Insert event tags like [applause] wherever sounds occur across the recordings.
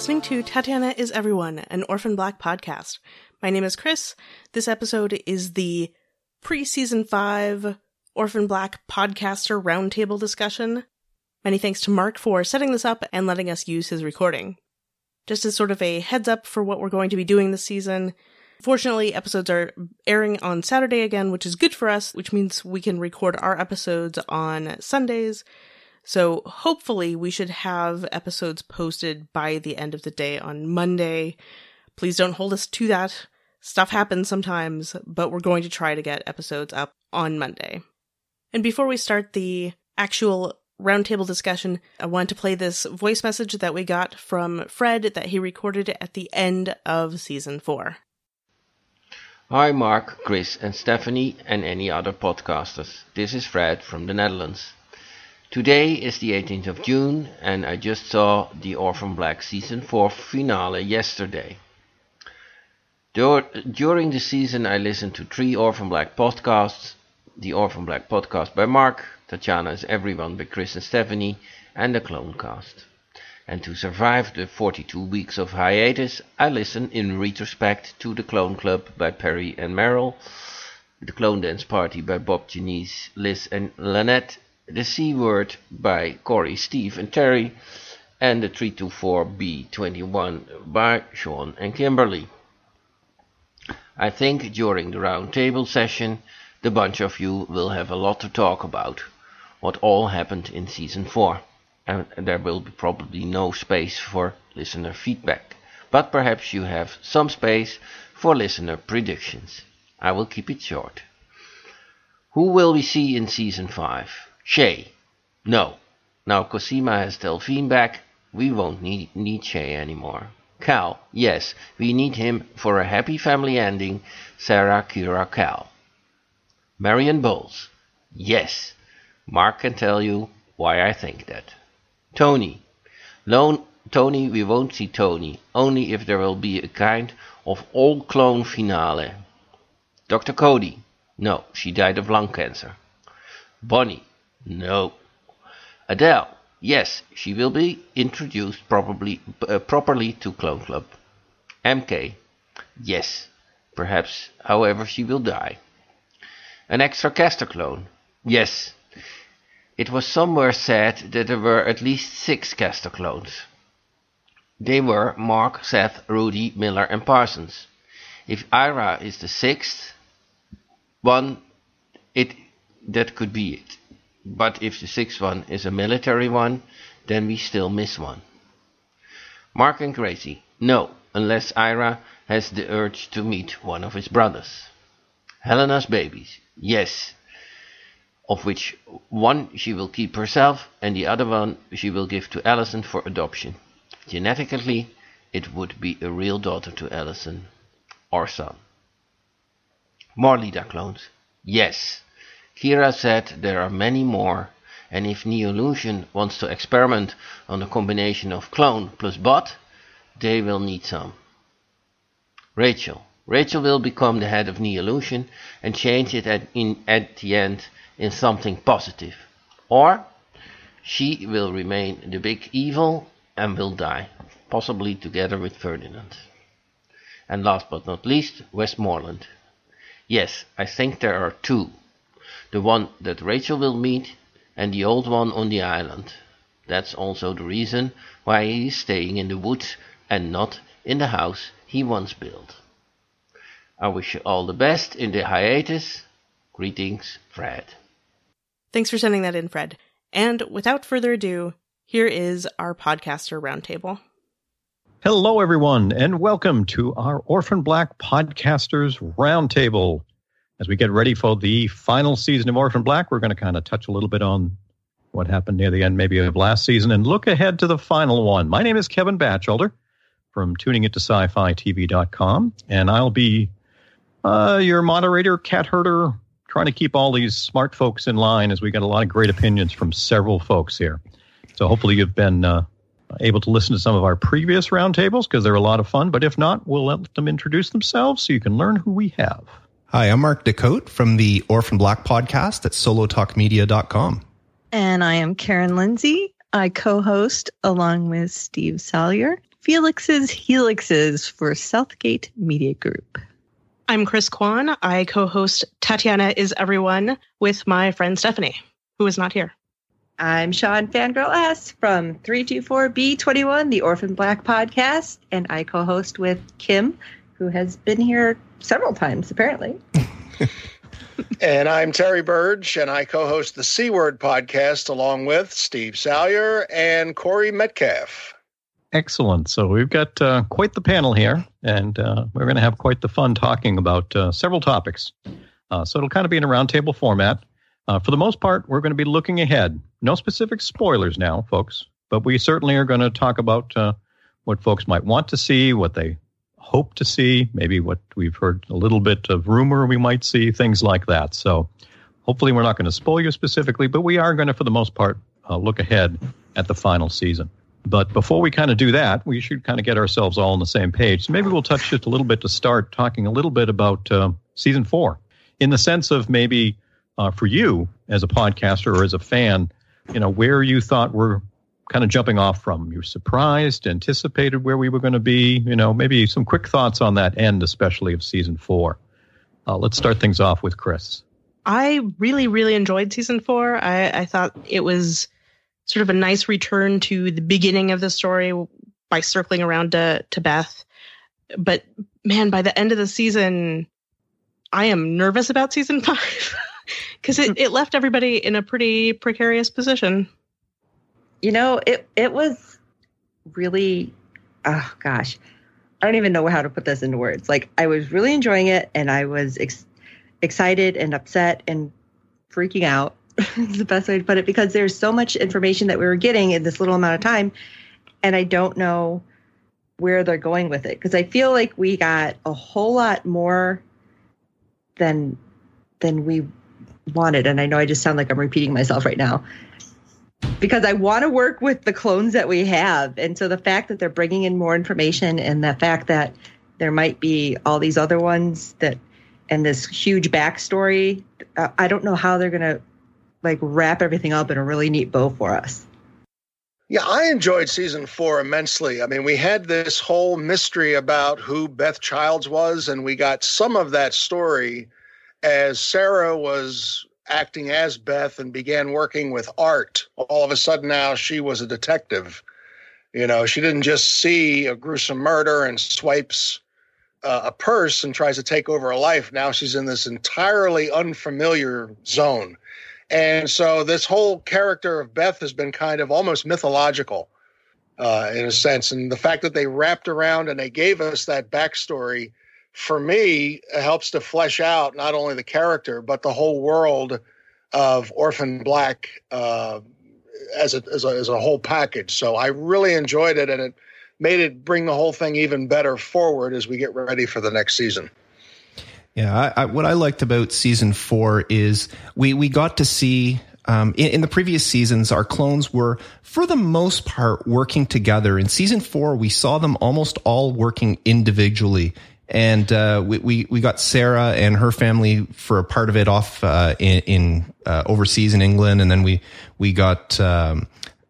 Listening to Tatiana is Everyone, an Orphan Black podcast. My name is Kris. This episode is the pre season five Orphan Black podcaster roundtable discussion. Many thanks to Mark for setting this up and letting us use his recording. Just as sort of a heads up for what we're going to be doing this season, Fortunately, episodes are airing on Saturday again, which is good for us, which means we can record our episodes on Sundays. So hopefully we should have episodes posted by the end of the day on Monday. Please don't hold us to that. Stuff happens sometimes, but we're going to try to get episodes up on Monday. And before we start the actual roundtable discussion, I want to play this voice message that we got from Fred that he recorded at the end of season four. Hi Mark, Kris and Stephanie and any other podcasters. This is Fred from the Netherlands. Today is the 18th of June and I just saw the Orphan Black season 4 finale yesterday. During the season I listened to three Orphan Black podcasts, the Orphan Black podcast by Mark, Tatiana is Everyone by Kris and Stephanie and the Clonecast and to survive the 42 weeks of hiatus, I listened in retrospect to The Clone Club by Perry and Merrill, The Clone Dance Party by Bob Janice, Liz and Lynette, The C Word by Corey, Steve and Terry, and the 324B21 by Sean and Kimberly. I think during the roundtable session, the bunch of you will have a lot to talk about, what all happened in season 4 and there will be probably no space for listener feedback. But perhaps you have some space for listener predictions. I will keep it short. Who will we see in season 5? Shay. No. Now Cosima has Delphine back, we won't need, need Shay anymore. Cal. Yes, we need him for a happy family ending. Sarah, Kira, Cal. Marion Bowles. Yes. Mark can tell you why I think that. Tony. No, Tony, we won't see Tony, only if there will be a kind of all-clone finale. Dr. Coady. No, she died of lung cancer. Bonnie. No. Adele. Yes, she will be introduced probably uh, properly to Clone Club. MK. Yes. Perhaps, however, she will die. An extra caster clone. Yes. It was somewhere said that there were at least six caster clones. They were Mark, Seth, Rudy, Miller, and Parsons. If Ira is the sixth one, it that could be it. But if the sixth one is a military one, then we still miss one. Mark and Gracie, no, unless Ira has the urge to meet one of his brothers. Helena's babies, yes, of which one she will keep herself and the other one she will give to Allison for adoption. Genetically, it would be a real daughter to Allison or son. More Leda clones. Yes. Kira said there are many more, and if Neolution wants to experiment on a combination of clone plus bot, they will need some. Rachel. Rachel will become the head of Neolution and change it at, in, at the end in something positive. Or she will remain the big evil and will die, possibly together with Ferdinand. And last but not least, Westmorland. Yes, I think there are two. The one that Rachel will meet and the old one on the island. That's also the reason why he is staying in the woods and not in the house he once built. I wish you all the best in the hiatus. Greetings, Fred. Thanks for sending that in, Fred. And without further ado, here is our podcaster roundtable. Hello, everyone, and welcome to our Orphan Black Podcasters Roundtable. As we get ready for the final season of Orphan Black, we're going to kind of touch a little bit on what happened near the end, maybe of last season, and look ahead to the final one. My name is Kevin Bachelder from tuning it to sci-fi tv.com, and I'll be uh, your moderator, cat herder, trying to keep all these smart folks in line as we got a lot of great opinions from several folks here. So hopefully you've been uh, able to listen to some of our previous roundtables because they're a lot of fun. But if not, we'll let them introduce themselves so you can learn who we have. Hi, I'm Mark DeCote from the Orphan Black podcast at solotalkmedia.com. And I am Karen Lindsay. I co host along with Steve Salyer Felix's Helixes for Southgate Media Group. I'm Kris Kwan. I co host Tatiana is Everyone with my friend Stephanie, who is not here. I'm Sean Fangirl S from 324B21, the Orphan Black podcast, and I co host with Kim, who has been here several times, apparently. [laughs] and I'm Terry Burge, and I co host the C Word podcast along with Steve Salyer and Corey Metcalf. Excellent. So we've got uh, quite the panel here, and uh, we're going to have quite the fun talking about uh, several topics. Uh, so it'll kind of be in a roundtable format. Uh, for the most part, we're going to be looking ahead. No specific spoilers now, folks, but we certainly are going to talk about uh, what folks might want to see, what they hope to see, maybe what we've heard a little bit of rumor we might see, things like that. So hopefully, we're not going to spoil you specifically, but we are going to, for the most part, look ahead at the final season. But before we kind of do that, we should kind of get ourselves all on the same page. So maybe we'll touch just a little bit to start talking a little bit about uh, season four in the sense of maybe uh, for you as a podcaster or as a fan, you know, where you thought we're kind of jumping off from. You're surprised, anticipated where we were going to be, you know, maybe some quick thoughts on that end, especially of season four. Uh, let's start things off with Kris. I really, really enjoyed season four. I, I thought it was sort of a nice return to the beginning of the story by circling around to, to Beth. But man, by the end of the season, I am nervous about season [laughs] five because it, it left everybody in a pretty precarious position. You know, it it was really, oh gosh, I don't even know how to put this into words. Like I was really enjoying it, and I was ex- excited and upset and freaking out is [laughs] the best way to put it because there's so much information that we were getting in this little amount of time and i don't know where they're going with it. Because i feel like we got a whole lot more than than we wanted. And i know i just sound like i'm repeating myself right now because i want to work with the clones that we have and so the fact that they're bringing in more information and the fact that there might be all these other ones that and this huge backstory uh, i don't know how they're going to like wrap everything up in a really neat bow for us. Yeah, I enjoyed season four immensely. I mean, we had this whole mystery about who Beth Childs was, and we got some of that story as Sarah was acting as Beth and began working with Art. All of a sudden, now she was a detective. You know, she didn't just see a gruesome murder and swipes uh, a purse and tries to take over a life. Now she's in this entirely unfamiliar zone. And so this whole character of Beth has been kind of almost mythological uh, in a sense. And the fact that they wrapped around and they gave us that backstory for me it helps to flesh out not only the character, but the whole world of Orphan Black uh, as, a, as, a, as a whole package. So I really enjoyed it and it made it bring the whole thing even better forward as we get ready for the next season. Yeah, I, I, what I liked about season four is we we got to see um, in, in, the previous seasons, our clones were, for the most part, working together. In season four, we saw them almost all working individually. And uh, we, we, we got Sarah and her family for a part of it off uh, in, in uh, overseas in England, and then we we got um,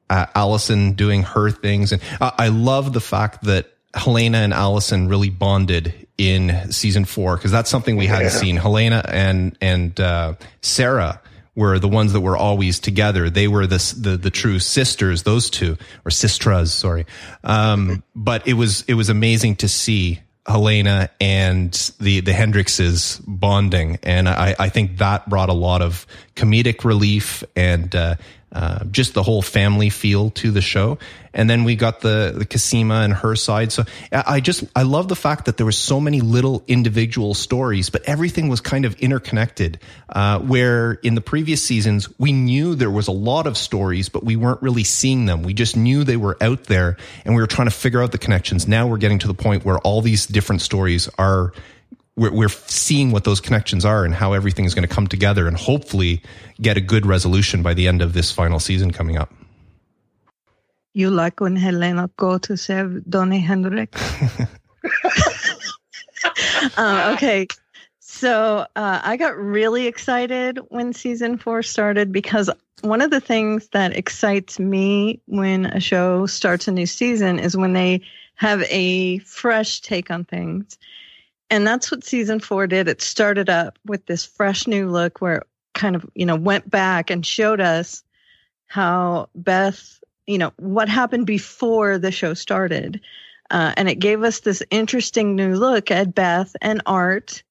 Allison doing her things. And I love the fact that Helena and Allison really bonded in season four because that's something we hadn't seen. Helena and and uh, Sarah were the ones that were always together. They were the the, the true sisters, those two or sestras. Sorry, um, but it was it was amazing to see Helena and the the Hendrixes bonding, and I I think that brought a lot of comedic relief and. Uh, uh, just the whole family feel to the show. And then we got the, the Cosima and her side. So I just, I love the fact that there were so many little individual stories, but everything was kind of interconnected. Uh, where in the previous seasons, we knew there was a lot of stories, but we weren't really seeing them. We just knew they were out there and we were trying to figure out the connections. Now we're getting to the point where all these different stories are we're, we're seeing what those connections are and how everything is going to come together and hopefully get a good resolution by the end of this final season coming up. You like when Helena go to save Donnie Hendrik? [laughs] [laughs] uh, okay. So uh, I got really excited when season four started because one of the things that excites me when a show starts a new season is when they have a fresh take on things. And that's what season four did. It started up with this fresh new look where it kind of, you know, went back and showed us how Beth, you know, what happened before the show started. Uh, and it gave us this interesting new look at Beth and Art.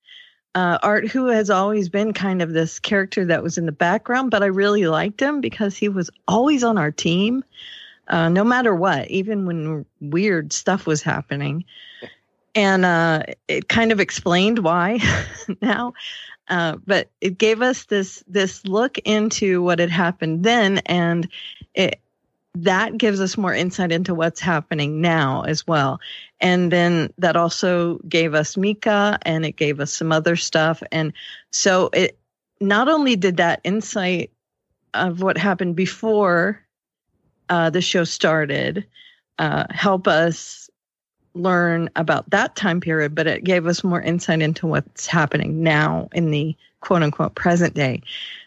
Uh, Art, who has always been kind of this character that was in the background, but I really liked him because he was always on our team uh, no matter what, even when weird stuff was happening. And uh, it kind of explained why [laughs] now, uh, but it gave us this this look into what had happened then, and it that gives us more insight into what's happening now as well. And then that also gave us MK, and it gave us some other stuff, and so it not only did that insight of what happened before uh, the show started uh, help us learn about that time period, but it gave us more insight into what's happening now in the quote unquote present day.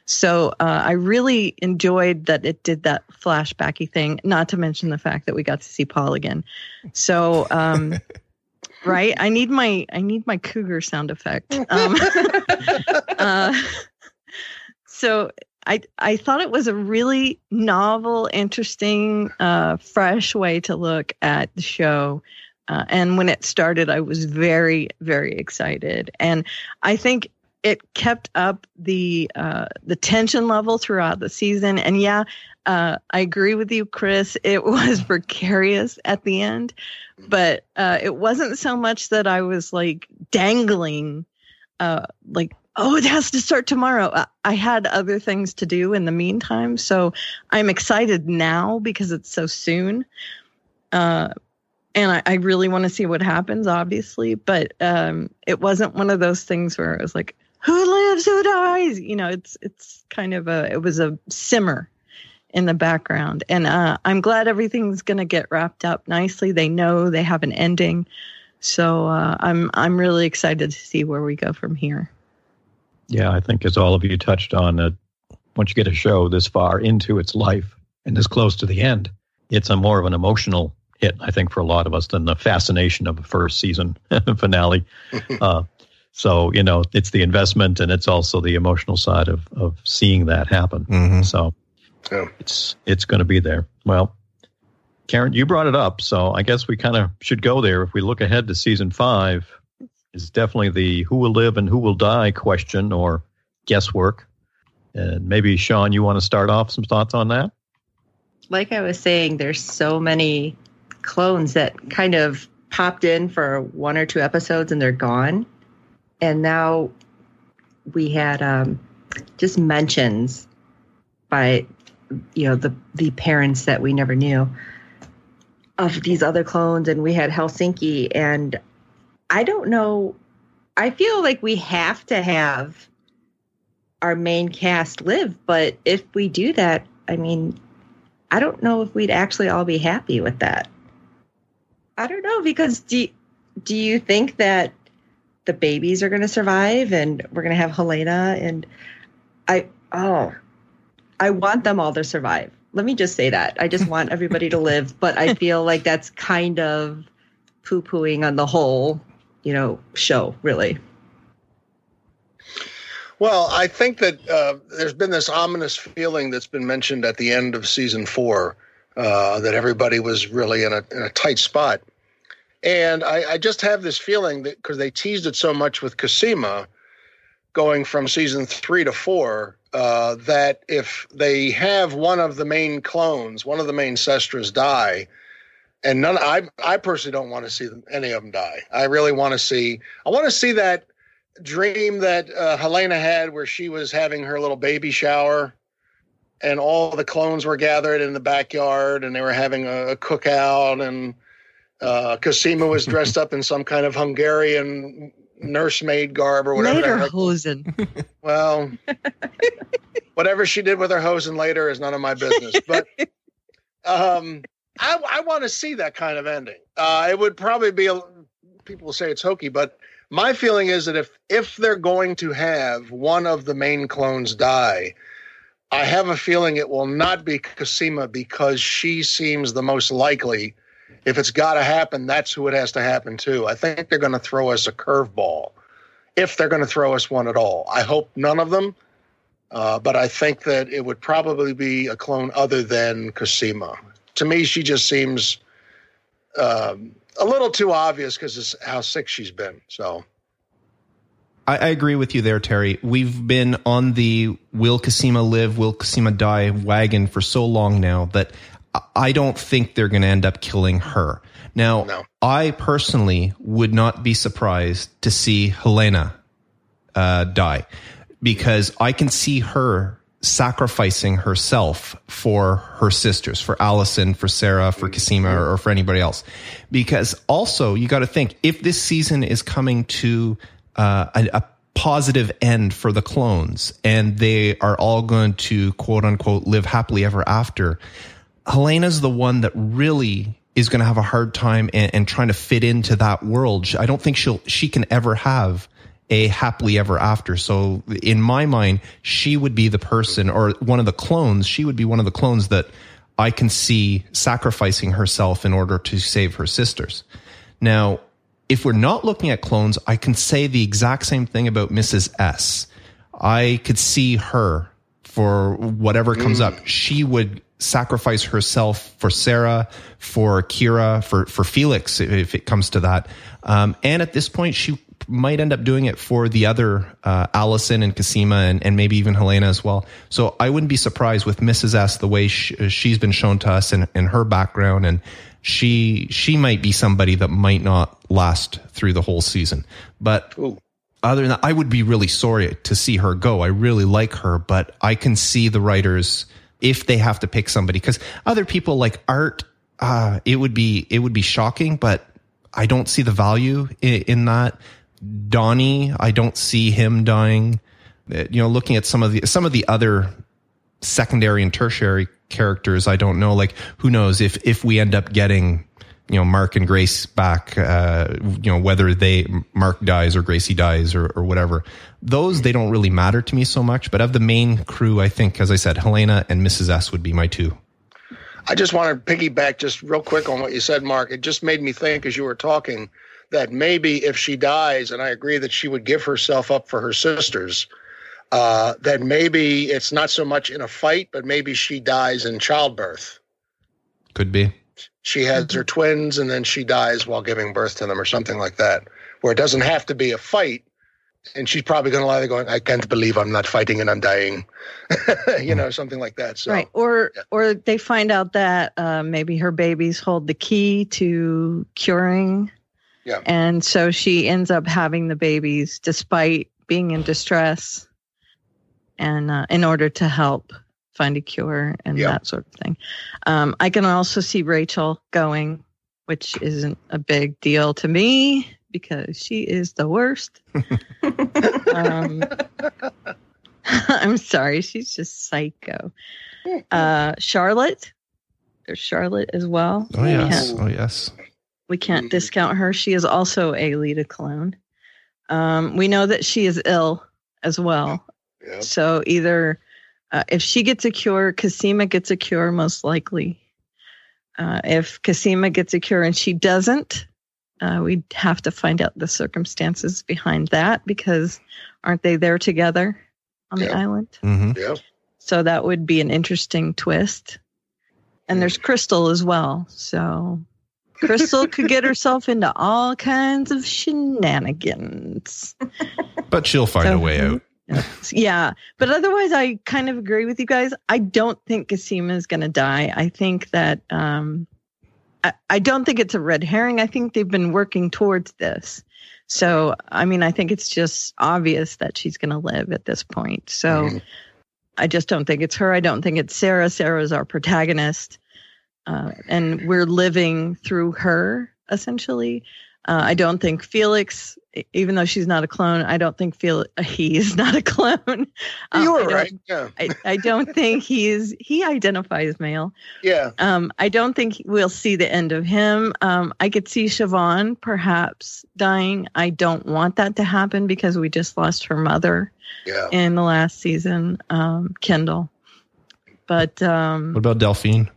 So uh, I really enjoyed that it did that flashbacky thing, not to mention the fact that we got to see Paul again. So, um, [laughs] right, I need my I need my cougar sound effect. Um, [laughs] uh, so I I thought it was a really novel, interesting, uh, fresh way to look at the show. Uh, and when it started, I was very, very excited, and I think it kept up the uh, the tension level throughout the season. And yeah, uh, I agree with you, Kris. It [laughs] was precarious at the end, but uh, it wasn't so much that I was like dangling, uh, like oh, it has to start tomorrow. I had other things to do in the meantime. So I'm excited now because it's so soon. And I, I really want to see what happens, obviously. But um, it wasn't one of those things where it was like, who lives, who dies? You know, it's it's kind of a it was a simmer in the background, and uh, I'm glad everything's going to get wrapped up nicely. They know they have an ending, so uh, I'm I'm really excited to see where we go from here. Yeah, I think as all of you touched on, uh, once you get a show this far into its life and this close to the end, it's a more of an emotional hit, I think, for a lot of us than the fascination of a first season [laughs] finale. [laughs] uh, so you know, it's the investment and it's also the emotional side of of seeing that happen. Mm-hmm. So yeah. it's it's going to be there. Well, Karen, you brought it up, so I guess we kind of should go there. If we look ahead to season five, is definitely the who will live and who will die question or guesswork. And maybe Sean, you want to start off some thoughts on that? Like I was saying, there's so many clones that kind of popped in for one or two episodes and they're gone. And now we had um, just mentions by you know the the parents that we never knew of these other clones and we had Helsinki and I don't know. I feel like we have to have our main cast live, but if we do that, I mean, I don't know if we'd actually all be happy with that. I don't know because do do you think that the babies are going to survive and we're going to have Helena and I oh I want them all to survive. Let me just say that. I just want everybody to live, but I feel [laughs] like that's kind of poo-pooing on the whole you know, show, really. Well, I think that uh, there's been this ominous feeling that's been mentioned at the end of season four uh, that everybody was really in a, in a tight spot. And I, I just have this feeling that because they teased it so much with Cosima going from season three to four, uh, that if they have one of the main clones, one of the main Sestras die, and none. I I personally don't want to see them, any of them die. I really want to see. I want to see that dream that uh, Helena had, where she was having her little baby shower, and all the clones were gathered in the backyard, and they were having a, cookout, and uh, Cosima was dressed up in some kind of Hungarian nursemaid garb or whatever. Later hosen. Well, whatever she did with her hosen later is none of my business. But um, I, I want to see that kind of ending. Uh, it would probably be a, people will say it's hokey, but my feeling is that if if they're going to have one of the main clones die, I have a feeling it will not be Cosima because she seems the most likely if it's got to happen, that's who it has to happen to. I think they're going to throw us a curveball, if they're going to throw us one at all. I hope none of them, uh, but I think that it would probably be a clone other than Cosima. To me, she just seems um, a little too obvious because of how sick she's been. So. I, I, agree with you there, Terry. We've been on the will Cosima live, will Cosima die wagon for so long now that I don't think they're going to end up killing her. Now, no. I personally would not be surprised to see Helena uh, die because I can see her sacrificing herself for her sisters, for Allison, for Sarah, for Cosima, or, or for anybody else. Because also, you got to think if this season is coming to uh, a, a positive end for the clones and they are all going to quote unquote live happily ever after, Helena's the one that really is going to have a hard time and, and, trying to fit into that world. I don't think she'll she can ever have a happily ever after. So in my mind, she would be the person or one of the clones. She would be one of the clones that I can see sacrificing herself in order to save her sisters. Now, if we're not looking at clones, I can say the exact same thing about Mrs. S. I could see her for whatever comes mm. up. She would sacrifice herself for Sarah, for Kira, for for Felix, if it comes to that. Um, and at this point, she might end up doing it for the other uh, Allison and Cosima and, and maybe even Helena as well. So I wouldn't be surprised with Mrs. S the way she, has been shown to us and, and her background and she she might be somebody that might not last through the whole season. But Ooh. other than that, I would be really sorry to see her go. I really like her, but I can see the writers if they have to pick somebody because other people like art uh, it would be it would be shocking but i don't see the value in, in, that donnie i don't see him dying uh, you know looking at some of the some of the other secondary and tertiary characters i don't know like who knows if if we end up getting you know Mark and Grace back. Uh, you know whether they Mark dies or Gracie dies or, or whatever. Those they don't really matter to me so much. But of the main crew, I think, as I said, Helena and Mrs. S would be my two. I just want to piggyback just real quick on what you said, Mark. It just made me think as you were talking that maybe if she dies, and I agree that she would give herself up for her sisters, uh, that maybe it's not so much in a fight, but maybe she dies in childbirth. Could be. She has mm-hmm. her twins and then she dies while giving birth to them or something like that, where it doesn't have to be a fight. And she's probably going to lie there going, I can't believe I'm not fighting and I'm dying, [laughs] you know, something like that. So, right. Or, yeah. or they find out that uh, maybe her babies hold the key to curing. Yeah. And so she ends up having the babies despite being in distress and uh, in order to help find a cure and yep. that sort of thing. Um, I can also see Rachel going, which isn't a big deal to me because she is the worst. [laughs] um, [laughs] I'm sorry, she's just psycho. Uh, Charlotte, there's Charlotte as well. Oh yes, oh yes. We can't discount her. She is also a Leda clone. Um, we know that she is ill as well. Yep. So either uh, if she gets a cure, Cosima gets a cure most likely. Uh, if Cosima gets a cure and she doesn't, uh, we'd have to find out the circumstances behind that because aren't they there together on yeah. the island? Mm-hmm. Yeah. So that would be an interesting twist. And there's Crystal as well. So Crystal could get herself into all kinds of shenanigans. [laughs] But she'll find so, a way out [laughs] yeah, but otherwise, I kind of agree with you guys. I don't think Cosima is going to die. I think that um, I, I don't think it's a red herring. I think they've been working towards this. So, I mean, I think it's just obvious that she's going to live at this point. So, mm-hmm. I just don't think it's her. I don't think it's Sarah. Sarah is our protagonist, uh, and we're living through her essentially. Uh, I don't think Felix, even though she's not a clone, I don't think Felix [laughs] he is not a clone. Um, [laughs] you were right. Yeah. I, I don't [laughs] think he's he identifies male. Yeah. Um, I don't think we'll see the end of him. Um, I could see Siobhan perhaps dying. I don't want that to happen because we just lost her mother. Yeah. In the last season, um, Kendall. But um, what about Delphine?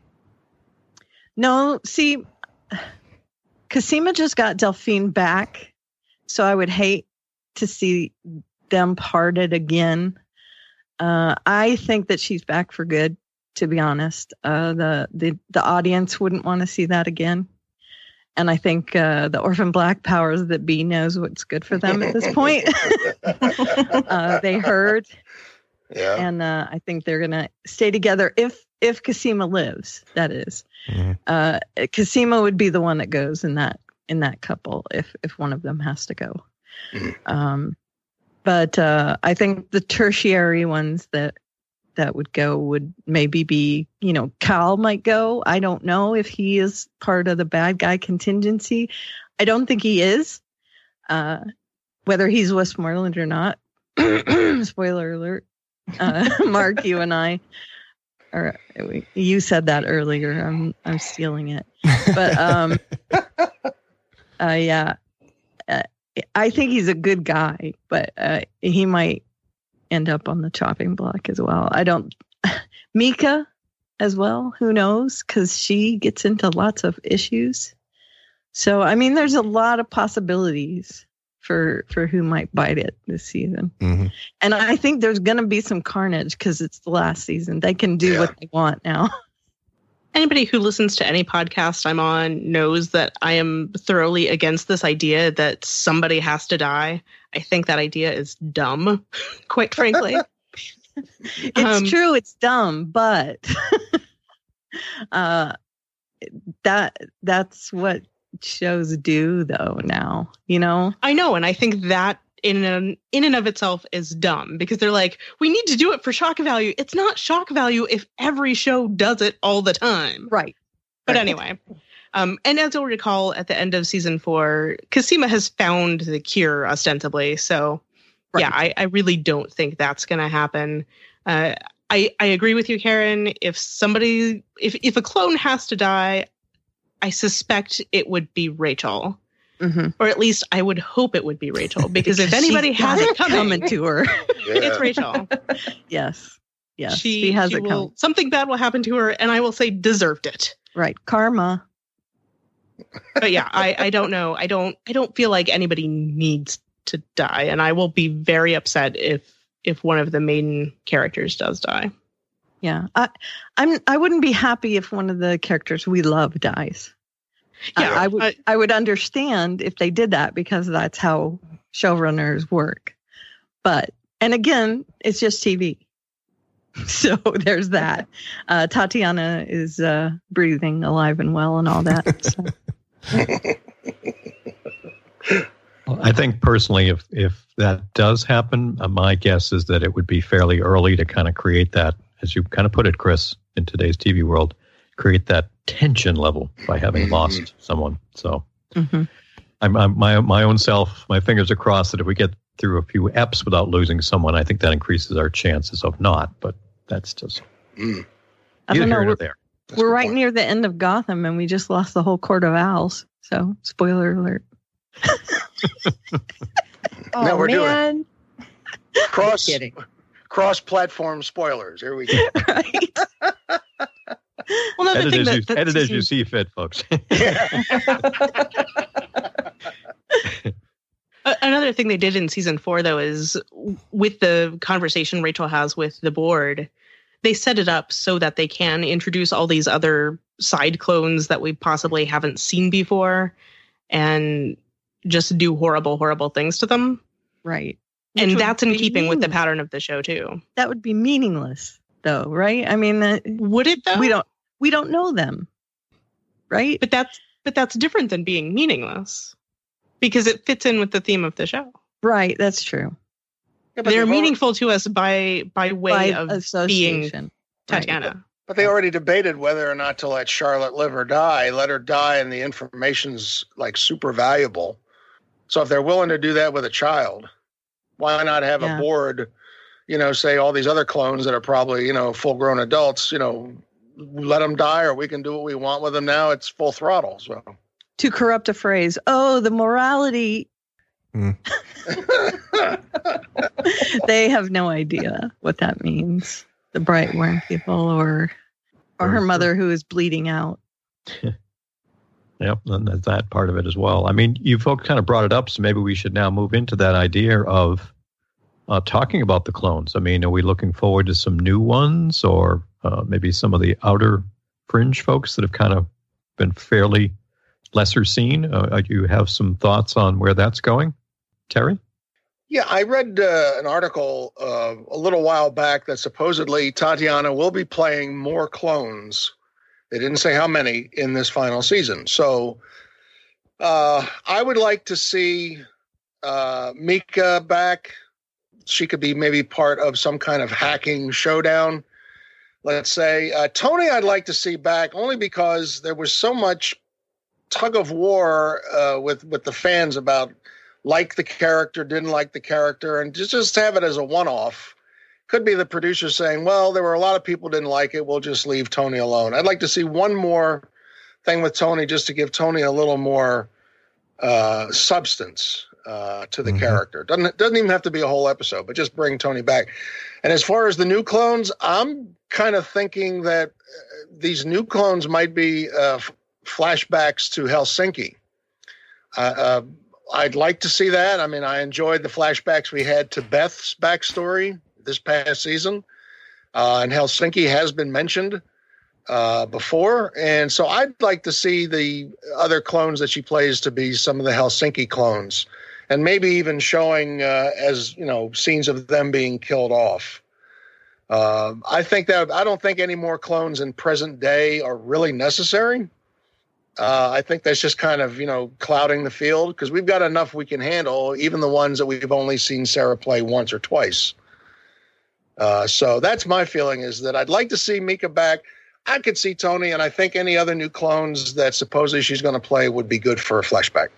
No, see, Cosima just got Delphine back, so I would hate to see them parted again. Uh, I think that she's back for good. To be honest, uh, the the the audience wouldn't want to see that again, and I think uh, the Orphan Black powers that be knows what's good for them at this point. [laughs] uh, they heard, Yeah. and uh, I think they're gonna stay together if if Cosima lives. That is, Mhm. uh, Cosima would be the one that goes in that in that couple if if one of them has to go. Mhm. Um, but uh, I think the tertiary ones that that would go would maybe be you know Cal might go. I don't know if he is part of the bad guy contingency. I don't think he is. Uh, whether he's Westmorland or not. [clears throat] Spoiler alert. Uh, [laughs] Mark, you and I, or you said that earlier. I'm I'm stealing it, but um, [laughs] uh, yeah, uh, I think he's a good guy, but uh, he might end up on the chopping block as well. I don't. [laughs] MK as well. Who knows? Because she gets into lots of issues. So I mean, there's a lot of possibilities for for who might bite it this season. Mhm. And I think there's going to be some carnage because it's the last season. They can do Yeah. what they want now. [laughs] Anybody who listens to any podcast I'm on knows that I am thoroughly against this idea that somebody has to die. I think that idea is dumb, [laughs] quite frankly. [laughs] It's Um, true, it's dumb, but uh, that that's what shows do though now. You know, I know, and I think that in an, in and of itself is dumb because they're like, we need to do it for shock value. It's not shock value if every show does it all the time. right? But Right. anyway, um, and as you'll recall, at the end of season four, Cosima has found the cure ostensibly. So, yeah, I, I really don't think that's going to happen. Uh, I I agree with you, Karen. If somebody, if if a clone has to die, I suspect it would be Rachel, Mm-hmm. or at least I would hope it would be Rachel. Because if [laughs] anybody has it coming, to her, [laughs] it's Rachel. [laughs] yes, yes, she, she has she it will, coming. Something bad will happen to her, and I will say deserved it. Right, karma. but yeah, I, I don't know. I don't I don't feel like anybody needs to die, and I will be very upset if if one of the main characters does die. Yeah, I, I'm. I wouldn't be happy if one of the characters we love dies. Yeah, I, would. I- I would understand if they did that because that's how showrunners work. But and again, it's just TV. [laughs] So there's that. Uh, Tatiana is uh, breathing, alive and well, and all that. So. [laughs] I think personally, if if that does happen, uh, my guess is that it would be fairly early to kind of create that, as you kind of put it, Kris, in today's TV world, create that tension level by having Mhm. lost someone. So Mhm. I'm, I'm my my own self. My fingers are crossed that if we get through a few eps without losing someone, I think that increases our chances of not. But that's just Mm, I don't know. We're, there. we're right point. near the end of Gotham, and we just lost the whole court of owls. So spoiler alert. [laughs] Oh No, we're man. cross Kidding. cross platform spoilers. Here we go. [laughs] right. [laughs] Well, another Edit thing as, that, you, that edit as you see fit, folks. [laughs] Another thing they did in season four, though, is with the conversation Rachel has with the board, they set it up so that they can introduce all these other side clones that we possibly haven't seen before and just do horrible, horrible things to them. Right. And Which would that's in keeping with the pattern of the show, too. That would be meaningless, though, right? I mean, uh, Would it, though? we don't we don't know them, right? But that's but that's different than being meaningless because it fits in with the theme of the show. Right. That's true. Yeah, They're they've already- meaningful to us by by way By of being association. Right. Tatiana. But they already debated whether or not to let Charlotte live or die. Let her die, and the information's like super valuable. So if they're willing to do that with a child, why not have Yeah. a board? You know, say all these other clones that are probably you know full grown adults. You know, let them die, or we can do what we want with them now. It's full throttle. So To corrupt a phrase, oh, the morality. Hmm. [laughs] [laughs] they have no idea what that means. The Brightborn people, or or her mother who is bleeding out. [laughs] Yep, and that part of it as well. I mean, you folks kind of brought it up, so maybe we should now move into that idea of uh, talking about the clones. I mean, are we looking forward to some new ones, or uh, maybe some of the outer fringe folks that have kind of been fairly lesser seen? Uh, do you have some thoughts on where that's going, Terry? Yeah, I read uh, an article uh, a little while back that supposedly Tatiana will be playing more clones. They didn't say how many in this final season. So uh, I would like to see uh, MK back. She could be maybe part of some kind of hacking showdown. Let's say uh, Tony, I'd like to see back only because there was so much tug of war uh, with with the fans about like the character, didn't like the character, and just just have it as a one off. Could be the producer saying, "Well, there were a lot of people didn't like it. We'll just leave Tony alone." I'd like to see one more thing with Tony, just to give Tony a little more uh, substance uh, to the mm-hmm. character. Doesn't doesn't even have to be a whole episode, but just bring Tony back. And as far as the new clones, I'm kind of thinking that uh, these new clones might be uh, f- flashbacks to Helsinki. Uh, uh, I'd like to see that. I mean, I enjoyed the flashbacks we had to Beth's backstory this past season, uh, and Helsinki has been mentioned uh, before, and so I'd like to see the other clones that she plays to be some of the Helsinki clones, and maybe even showing uh, as you know scenes of them being killed off. Uh, I think that I don't think any more clones in present day are really necessary. Uh, I think that's just kind of you know clouding the field because we've got enough we can handle, even the ones that we've only seen Sarah play once or twice. Uh, so that's my feeling is that I'd like to see MK back. I could see Tony, and I think any other new clones that supposedly she's going to play would be good for a flashback.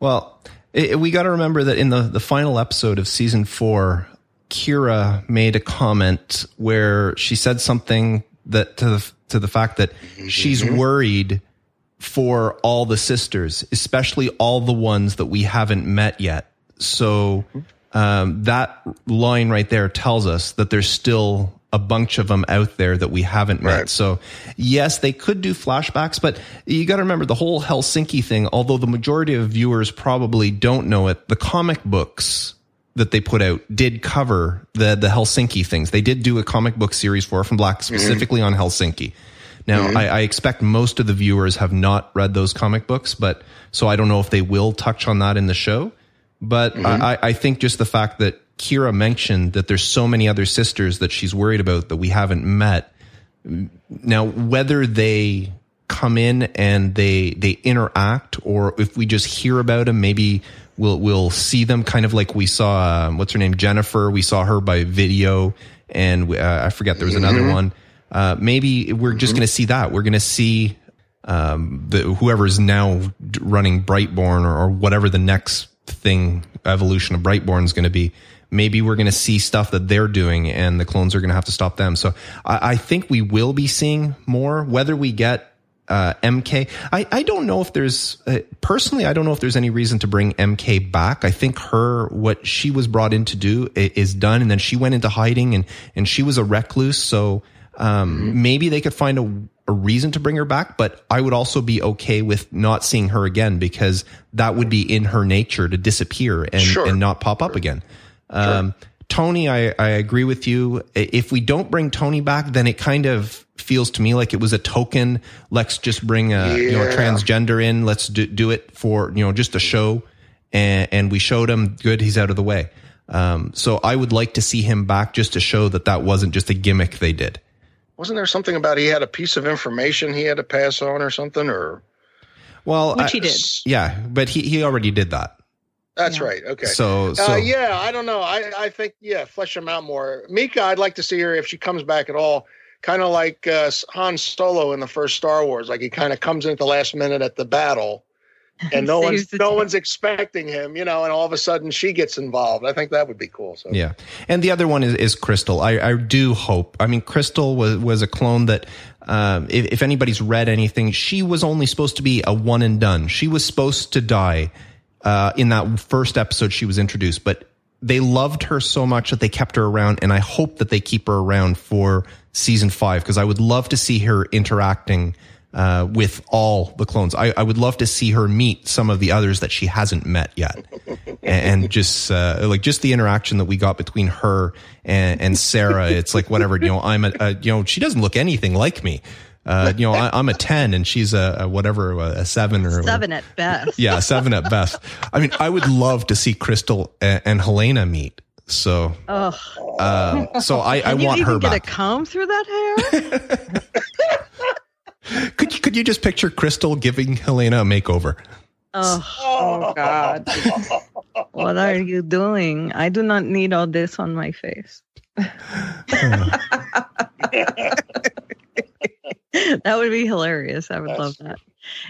Well, it, we got to remember that in the the final episode of season four, Kira made a comment where she said something that to the to the fact that mm-hmm. she's worried for all the sisters, especially all the ones that we haven't met yet. So um, that line right there tells us that there's still a bunch of them out there that we haven't met. Right. So yes, they could do flashbacks, but you got to remember the whole Helsinki thing. Although the majority of viewers probably don't know it, the comic books that they put out did cover the the Helsinki things. They did do a comic book series for from Black mm-hmm. specifically mm-hmm. on Helsinki. Now, mm-hmm. I, I, expect most of the viewers have not read those comic books, but so I don't know if they will touch on that in the show. But mm-hmm. I, I think just the fact that Kira mentioned that there's so many other sisters that she's worried about that we haven't met. Now, whether they come in and they they interact, or if we just hear about them, maybe we'll we'll see them kind of like we saw. Um, what's her name? Jennifer. We saw her by video, and uh, I forget there was another mm-hmm. one uh, maybe we're just mm-hmm. going to see that. We're going to see um, the whoever's now running Brightborn or, or whatever the next thing evolution of Brightborn is going to be. Maybe we're going to see stuff that they're doing, and the clones are going to have to stop them. So I, I think we will be seeing more. Whether we get uh, MK. I, I don't know if there's uh, personally, I don't know if there's any reason to bring MK back. I think her, what she was brought in to do is done. And then she went into hiding and, and she was a recluse. So um, mm-hmm. Maybe they could find a, a reason to bring her back, but I would also be okay with not seeing her again because that would be in her nature to disappear and, sure. and not pop up sure. again. Um, sure. Tony, I, I agree with you. If we don't bring Tony back, then it kind of feels to me like it was a token. Let's just bring a, yeah. you know, a transgender in. Let's do, do it for, you know, just a show. And, and we showed him good. He's out of the way. Um, so I would like to see him back just to show that that wasn't just a gimmick they did wasn't there something about he had a piece of information he had to pass on or something or? Well which he did. yeah but he, he already did that. That's yeah. right okay. So, so uh, yeah i don't know. I i think yeah flesh him out more. MK i'd like to see her if she comes back at all kind of like uh, han solo in the first star wars like he kind of comes in at the last minute at the battle [laughs] and no one's no one's expecting him, you know, and all of a sudden she gets involved. I think that would be cool. So yeah, and the other one is, is Crystal. I, I do hope. I mean, Crystal was was a clone that. Um, if, if anybody's read anything, she was only supposed to be a one and done. She was supposed to die uh, in that first episode she was introduced, but they loved her so much that they kept her around, and I hope that they keep her around for season five because I would love to see her interacting uh, with all the clones. I, I, would love to see her meet some of the others that she hasn't met yet, and, just uh, like just the interaction that we got between her and, and Sarah. It's like whatever you know. I'm a, a, you know she doesn't look anything like me. Uh, you know, I, am a 10 and she's a, a, whatever, a seven or seven at best. Yeah, seven at best. I mean, I would love to see Crystal and, and Helena meet. So, uh, so I, I want her back. Get a comb through that hair. [laughs] could you, could you just picture Crystal giving Helena a makeover? Oh, oh God! what are you doing? I do not need all this on my face. [laughs] that would be hilarious. I would That's love that.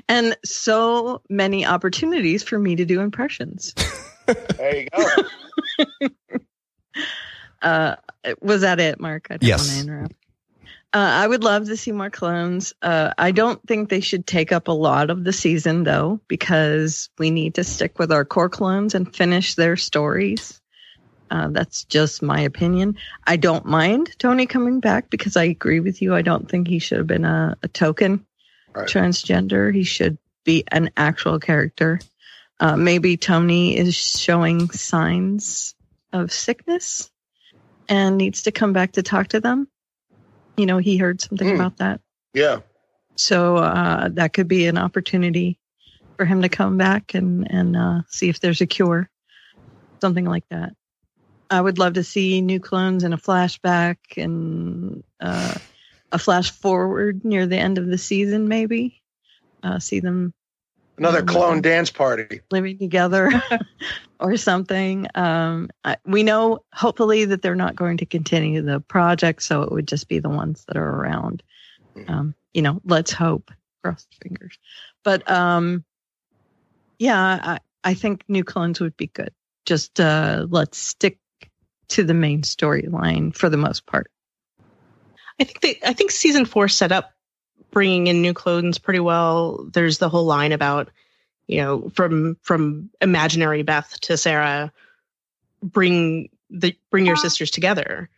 And so many opportunities for me to do impressions. there you go. [laughs] uh, was that it, Mark? I don't yes. want to interrupt. Uh, I would love to see more clones. Uh, I don't think they should take up a lot of the season, though, because we need to stick with our core clones and finish their stories. Uh, that's just my opinion. I don't mind Tony coming back because I agree with you. I don't think he should have been a, a token right. transgender. He should be an actual character. Uh, maybe Tony is showing signs of sickness and needs to come back to talk to them. You know, he heard something mm. about that. Yeah. So uh, that could be an opportunity for him to come back and and uh, see if there's a cure, something like that. I would love to see new clones in a flashback and uh, a flash forward near the end of the season, maybe. Uh, see them. Another um, clone dance party. Living together [laughs] or something. Um, I, we know, hopefully, that they're not going to continue the project, so it would just be the ones that are around. Hmm. Um, you know, let's hope. Cross fingers. But um, yeah, I, I think new clones would be good. Just uh, let's stick to the main storyline for the most part. I think they, I think season four set up bringing in new clones pretty well. There's the whole line about, you know, from from imaginary Beth to Sarah, bring the bring your sisters together.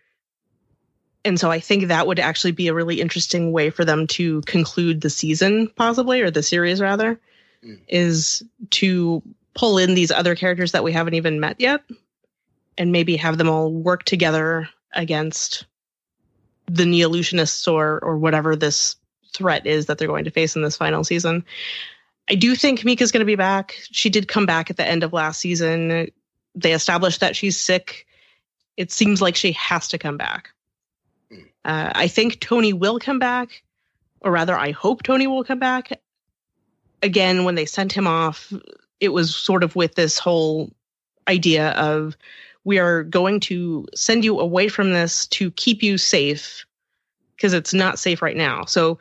And so I think that would actually be a really interesting way for them to conclude the season, possibly, or the series rather, mm. is to pull in these other characters that we haven't even met yet and maybe have them all work together against the Neolutionists or or whatever this threat is that they're going to face in this final season. I do think Mika's going to be back. She did come back at the end of last season. They established that she's sick. It seems like she has to come back. Uh, I think Tony will come back, or rather, I hope Tony will come back. Again, when they sent him off, it was sort of with this whole idea of we are going to send you away from this to keep you safe because it's not safe right now. So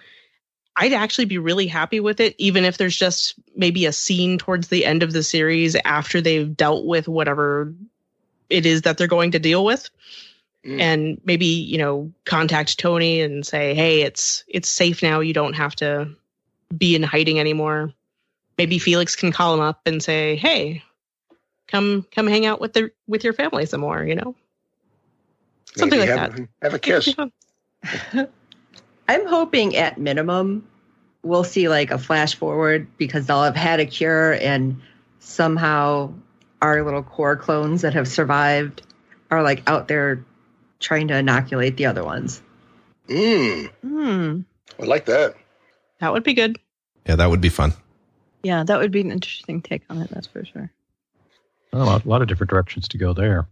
I'd actually be really happy with it, even if there's just maybe a scene towards the end of the series after they've dealt with whatever it is that they're going to deal with. Mm. And maybe, you know, contact Tony and say, hey, it's it's safe now. You don't have to be in hiding anymore. Maybe Felix can call him up and say, hey, come come hang out with the with your family some more you know something Maybe like have, that have a kiss [laughs] i'm hoping at minimum we'll see like a flash forward because they'll have had a cure and somehow our little core clones that have survived are like out there trying to inoculate the other ones mm. Mm. i like that that would be good yeah that would be fun yeah that would be an interesting take on it that's for sure a lot, a lot of different directions to go there.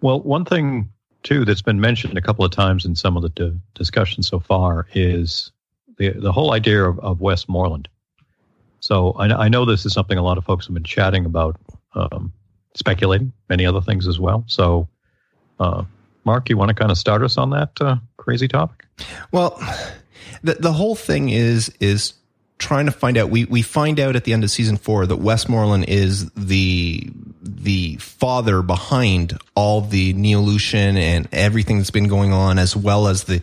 Well, one thing too that's been mentioned a couple of times in some of the d- discussions so far is the the whole idea of, of Westmorland. So I, I, know this is something a lot of folks have been chatting about, um, speculating, many other things as well. So, uh, Mark, you want to kind of start us on that uh, crazy topic? Well, the the whole thing is is trying to find out. We we find out at the end of season four that Westmorland is the the father behind all the Neolution and everything that's been going on, as well as the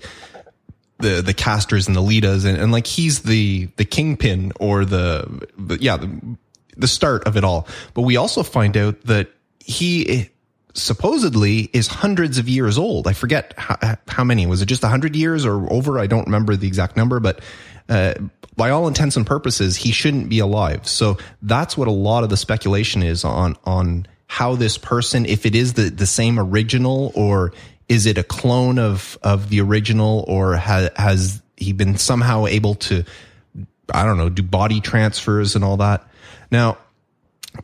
the the Castors and the Ledas, and, and like he's the the kingpin or the, the yeah the, the start of it all. But we also find out that he supposedly is hundreds of years old. I forget how, how many. Was it just 100 years or over? I don't remember the exact number, but uh, by all intents and purposes, he shouldn't be alive. So that's what a lot of the speculation is on on how this person, if it is the the same original, or is it a clone of of the original, or ha, has he been somehow able to, I don't know, do body transfers and all that. Now,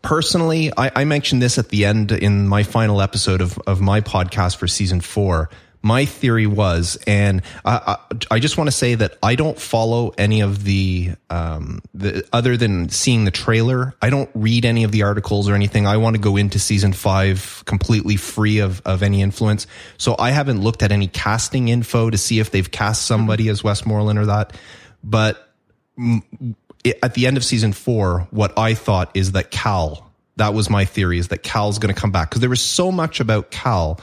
personally, I, I mentioned this at the end in my final episode of of my podcast for season four my theory was, and I, I, I just want to say that I don't follow any of the, um, the, other than seeing the trailer. I don't read any of the articles or anything. I want to go into season five completely free of, of any influence. So I haven't looked at any casting info to see if they've cast somebody as Westmorland or that. But at the end of season four, what I thought is that Cal, that was my theory, is that Cal's going to come back because there was so much about Cal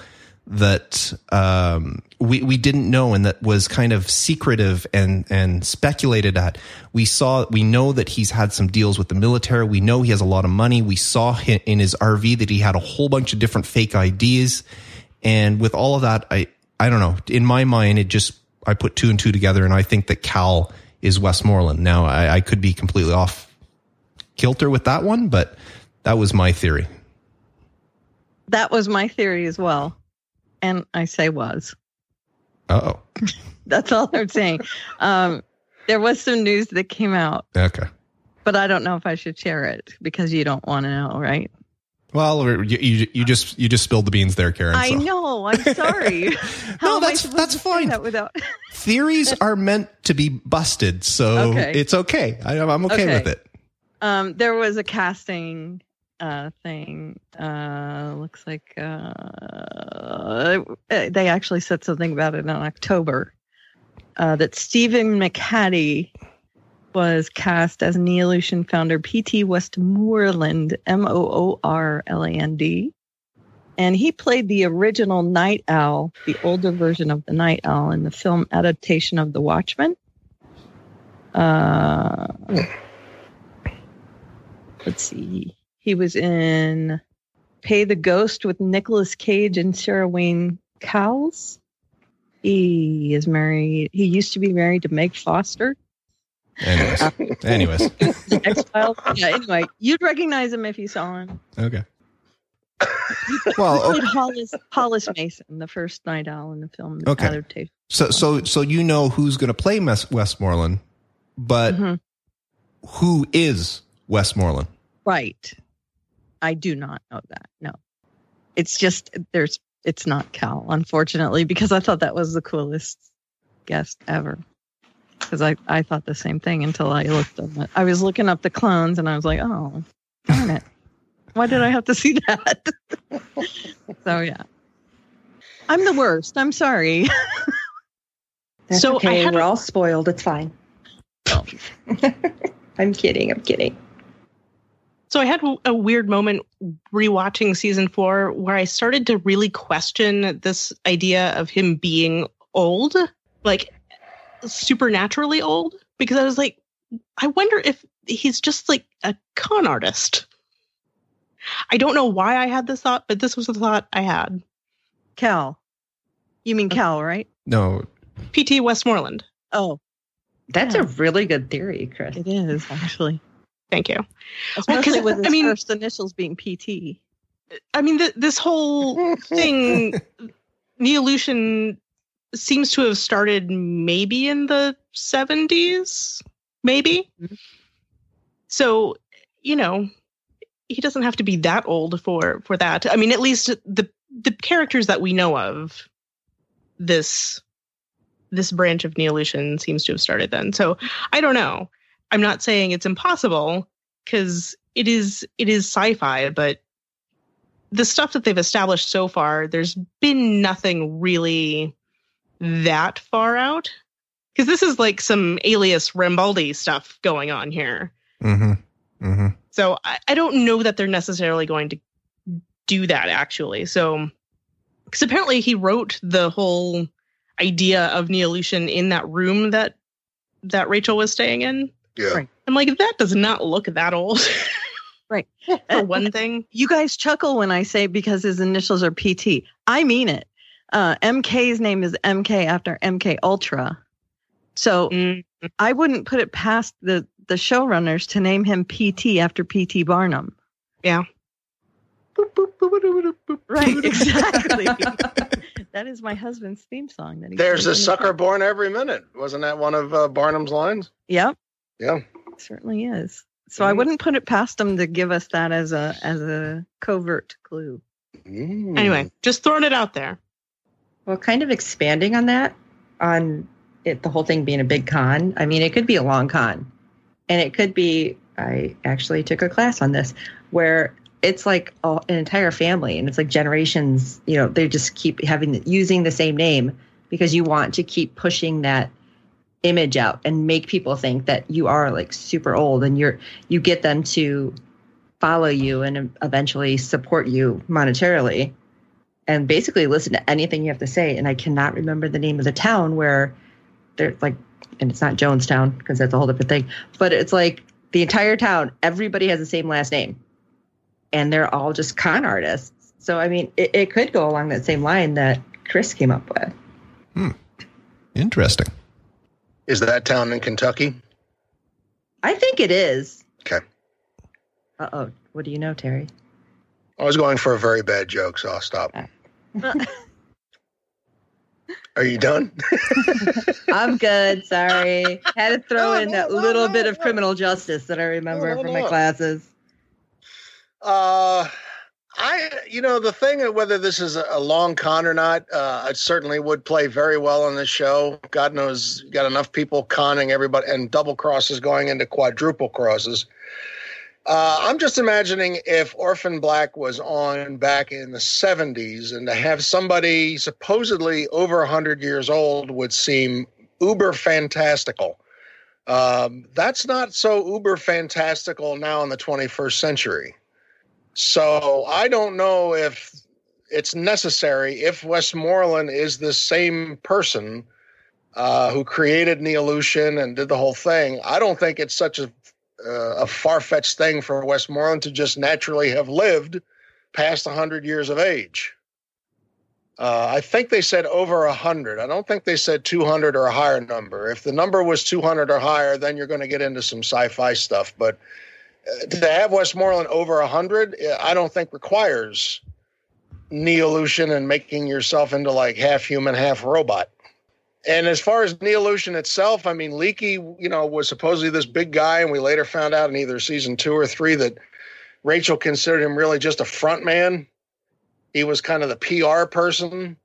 that um, we we didn't know and that was kind of secretive and and speculated at. We saw we know that he's had some deals with the military. We know he has a lot of money. We saw in his RV that he had a whole bunch of different fake IDs, and with all of that, I I don't know. In my mind, it just I put two and two together, and I think that Cal is Westmorland. Now I, I could be completely off kilter with that one, but that was my theory. That was my theory as well and I say was. Oh. [laughs] That's all I'm saying. Um, there was some news that came out. Okay. But I don't know if I should share it because you don't want to know, right? Well, you, you, you just you just spilled the beans there, Karen. I so. know. I'm sorry. [laughs] no, that's that's fine. That without [laughs] theories are meant to be busted, so okay. it's okay. I, am okay, okay, with it. Um, there was a casting uh, thing. Uh, looks like uh, they actually said something about it in October. Uh, that Stephen McHattie was cast as Neolution founder P.T. Westmorland, M O O R L A N D. And he played the original Night Owl, the older version of the Night Owl in the film adaptation of The Watchmen. Uh, let's see. He was in Pay the Ghost with Nicolas Cage and Sarah Wayne Callies. He is married. He used to be married to Meg Foster. Anyways, uh, [laughs] anyways, [laughs] X Files. Yeah. Anyway, you'd recognize him if you saw him. Okay. [coughs] well, okay. Hollis, Hollis Mason, the first Night Owl in the film okay. So, so, so you know who's going to play Westmorland, but mm-hmm. who is Westmorland? Right. I do not know that. No, it's just there's it's not Cal, unfortunately, because I thought that was the coolest guest ever. Because I I thought the same thing until I looked up. It. I was looking up the clones and I was like, oh, darn it, why did I have to see that? [laughs] so yeah, I'm the worst. I'm sorry. [laughs] That's so okay. We're a- all spoiled. It's fine. Oh. [laughs] I'm kidding. I'm kidding. So I had a weird moment rewatching season four where I started to really question this idea of him being old, like supernaturally old, because I was like, I wonder if he's just like a con artist. I don't know why I had this thought, but this was the thought I had. Cal. You mean uh, Cal, right? No. PT Westmorland. Oh. That's yeah. a really good theory, Kris. It is, actually. Thank you. Especially [laughs] with his I mean, first initials being PT. I mean, the, this whole [laughs] thing, Neolution seems to have started maybe in the 70s, maybe. Mm-hmm. So, you know, he doesn't have to be that old for for that. I mean, at least the the characters that we know of this this branch of Neolution seems to have started then. So, I don't know. I'm not saying it's impossible because it is it is sci-fi, but the stuff that they've established so far, there's been nothing really that far out. Because this is like some alias Rambaldi stuff going on here. Mm-hmm. Mm-hmm. So I, I don't know that they're necessarily going to do that actually. So because apparently he wrote the whole idea of Neolution in that room that that Rachel was staying in. Yeah. Right. I'm like, that does not look that old. [laughs] right. [laughs] For one thing. You guys chuckle when I say because his initials are PT. I mean it. Uh, MK's name is MK after MK Ultra. So mm-hmm. I wouldn't put it past the the showrunners to name him PT after PT Barnum. Yeah. Right, [laughs] exactly. that is my husband's theme song. That he There's a plays in the sucker born every minute. Wasn't that one of uh, Barnum's lines? Yep, Yeah. certainly is. So I Mhm. wouldn't put it past them to give us that as a as a covert clue. Mm. Anyway, just throwing it out there. Well, kind of expanding on that, on it, the whole thing being a big con. I mean, it could be a long con, and it could be. I actually took a class on this where it's like a, an entire family, and it's like generations. You know, they just keep having using the same name because you want to keep pushing that image out and make people think that you are like super old, and you're you get them to follow you and eventually support you monetarily and basically listen to anything you have to say. And I cannot remember the name of the town where they're like, and it's not Jonestown because that's a whole different thing, but it's like the entire town, everybody has the same last name and they're all just con artists. So, I mean, it, it could go along that same line that Kris came up with. hmm Interesting. Is that town in Kentucky? I think it is. Okay. Uh oh. What do you know, Terry? I was going for a very bad joke, so I'll stop. [laughs] Are you done? [laughs] I'm good. Sorry. Had to throw No, in that no, little bit of criminal justice that I remember from my classes. Uh, I, you know, the thing whether this is a a long con or not, uh, it certainly would play very well on this show. God knows, got enough people conning everybody and double crosses going into quadruple crosses. Uh, I'm just imagining if Orphan Black was on back in the 70s and to have somebody supposedly over 100 years old would seem uber fantastical. Um, that's not so uber fantastical now in the 21st century. So I don't know if it's necessary if Westmorland is the same person uh, who created Neolution and did the whole thing. I don't think it's such a uh, a far fetched thing for Westmorland to just naturally have lived past hundred years of age. Uh, I think they said over hundred. I don't think they said two hundred or a higher number. If the number was two hundred or higher, then you're going to get into some sci-fi stuff. But to have Westmorland over 100, I don't think requires Neolution and making yourself into like half human, half robot. And as far as Neolution itself, I mean, Leekie, you know, was supposedly this big guy, and we later found out in either season two or three that Rachel considered him really just a front man. He was kind of the PR person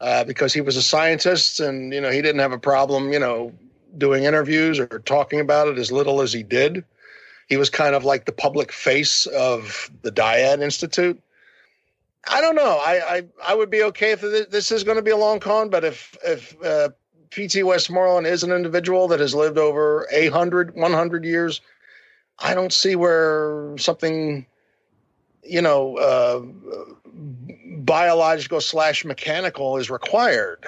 uh, because he was a scientist, and you know, he didn't have a problem, you know, doing interviews or talking about it as little as he did he was kind of like the public face of the Dyad Institute. I don't know. I I, I would be okay if this, is going to be a long con, but if if uh, P.T. Westmorland is an individual that has lived over 800, 100 years, I don't see where something, you know, uh, biological slash mechanical is required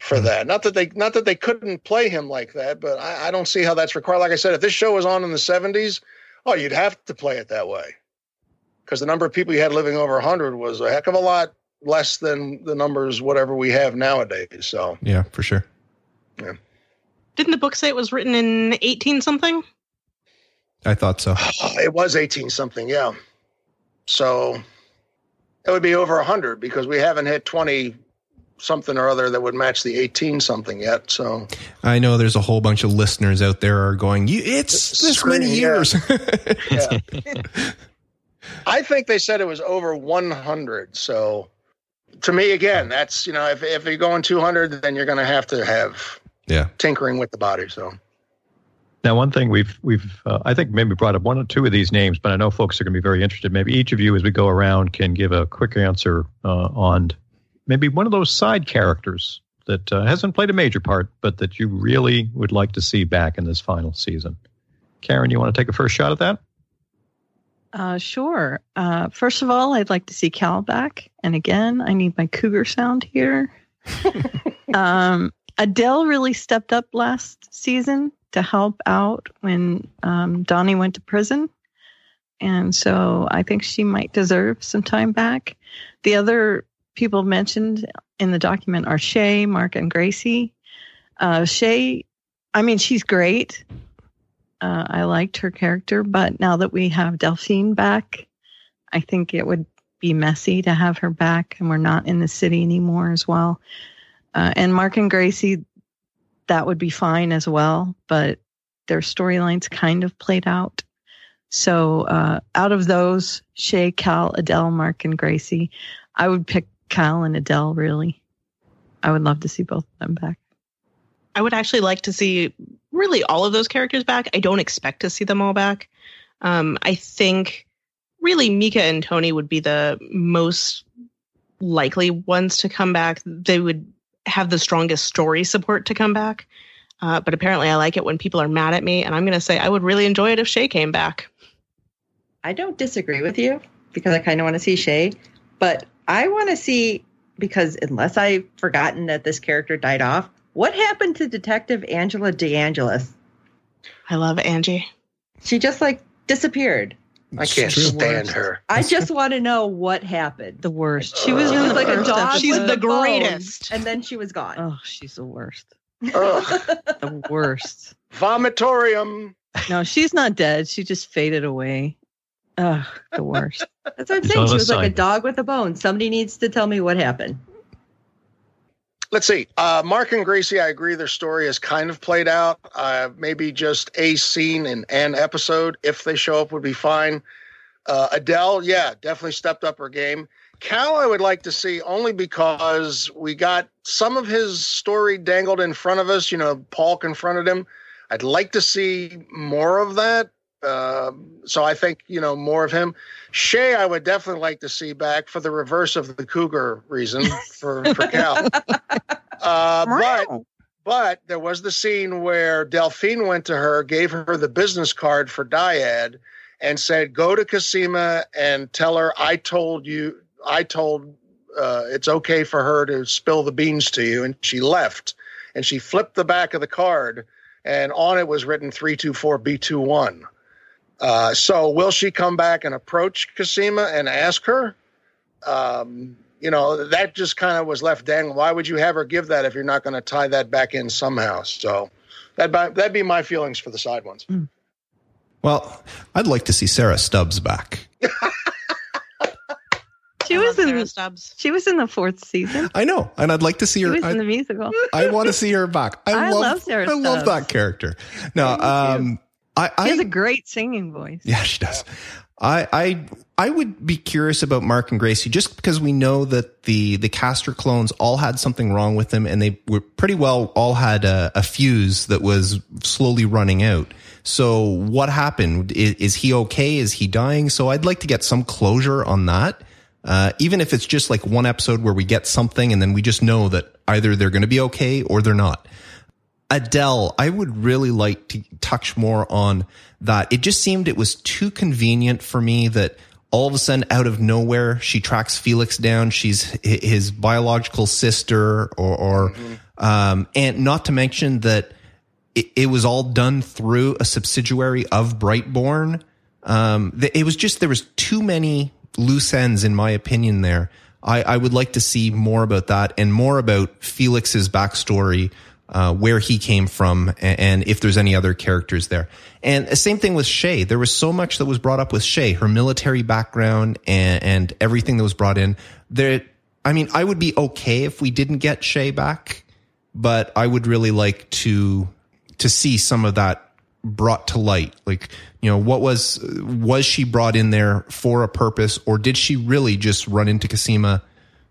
for mm. that. Not that they not that they couldn't play him like that, but I, I don't see how that's required. Like I said, if this show was on in the seventies, oh, you'd have to play it that way because the number of people you had living over hundred was a heck of a lot less than the numbers whatever we have nowadays. So Yeah, for sure. Yeah. Didn't the book say it was written in 18 something? I thought so. [sighs] it was eighteen something, yeah. So it would be over hundred because we haven't hit twenty something or other that would match the eighteen something yet. So I know there's a whole bunch of listeners out there are going, "You- it's this many Screaming, yeah. years. [laughs] Yeah. [laughs] I think they said it was over 100. So to me, again, that's, you know, if, if you're going 200, then you're going to have to have yeah. tinkering with the body. So Now, one thing we've we've uh, I think maybe brought up one or two of these names, but I know folks are going to be very interested. Maybe each of you, as we go around, can give a quick answer uh, on maybe one of those side characters that uh, hasn't played a major part, but that you really would like to see back in this final season. Karen, you want to take a first shot at that? Uh, sure. Uh, first of all, I'd like to see Cal back. And again, I need my cougar sound here. [laughs] um, Adele really stepped up last season to help out when um, Donnie went to prison. And so I think she might deserve some time back. The other people mentioned in the document are Shay, Mark, and Gracie. Uh, Shay I mean, she's great. Uh, I liked her character, but now that we have Delphine back, I think it would be messy to have her back, and we're not in the city anymore as well. Uh, and Mark and Gracie, that would be fine as well, but their storylines kind of played out. So uh, out of those, Shay, Cal, Adele, Mark, and Gracie, I would pick Cal and Adele. Really, I would love to see both of them back. I would actually like to see really all of those characters back. I don't expect to see them all back. Um, I think really Mika and Tony would be the most likely ones to come back. They would have the strongest story support to come back. Uh, but apparently, I like it when people are mad at me, and I'm going to say I would really enjoy it if Shay came back. I don't disagree with you because I kind of want to see Shay, but I want to see because unless I've forgotten that this character died off, what happened to Detective Angela DeAngelis? I love Angie. She just like disappeared. I can't stand her. I just want to know what happened. The worst. She was She was like a dog. She's the greatest. and then she was gone. Oh, she's the worst. Ugh. The worst. Vomitorium. No, she's not dead. She just faded away. Ugh, the worst. That's what I'm saying. She was like a dog with a bone. Somebody needs to tell me what happened. Let's see. Uh, Mark and Gracie, I agree. Their story is kind of played out. Uh, maybe just a scene in an episode, if they show up, would be fine. Uh, Adele, yeah, definitely stepped up her game. Cal, I would like to see only because we got some of his story dangled in front of us. You know, Paul confronted him. I'd like to see more of that. Uh, so I think, you know, more of him. Shay, I would definitely like to see back for the reverse of the cougar reason for, for Cal. [laughs] Uh, but but there was the scene where Delphine went to her, gave her the business card for Dyad, and said, "Go to Cosima and tell her I told you. I told uh, it's okay for her to spill the beans to you." And she left, and she flipped the back of the card, and on it was written three two four B two one. Uh, so will she come back and approach Cosima and ask her? Um, you know, that just kind of was left dangling. Why would you have her give that if you're not going to tie that back in somehow? So that that'd be my feelings for the side ones. Well, I'd like to see Sarah Stubbs back. [laughs] She was love in Sarah Stubbs. she was in the fourth season. I know, and I'd like to see She her. was I, in the musical. I want to see her back. I, [laughs] I love, love Sarah I love that character. No, Me too. um, I, She has a great singing voice. Yeah, she does. I, I I would be curious about Mark and Gracie just because we know that the the Castor clones all had something wrong with them, and they were pretty well all had a, a fuse that was slowly running out. So what happened? Is, is he okay? Is he dying? So I'd like to get some closure on that. Uh, even if it's just like one episode where we get something and then we just know that either they're going to be okay or they're not. Adele, I would really like to touch more on that. It just seemed it was too convenient for me that all of a sudden, out of nowhere, she tracks Felix down. She's his biological sister, or, or um, and not to mention that it, it was all done through a subsidiary of Brightborn. Um, it was just there was too many loose ends, in my opinion. There, I, I would like to see more about that and more about Felix's backstory, uh, where he came from, and, if there's any other characters there. And the same thing with Shay. There was so much that was brought up with Shay, her military background, and, and everything that was brought in. There, I mean, I would be okay if we didn't get Shay back, but I would really like to to see some of that brought to light like you know what was was she brought in there for a purpose or did she really just run into Cosima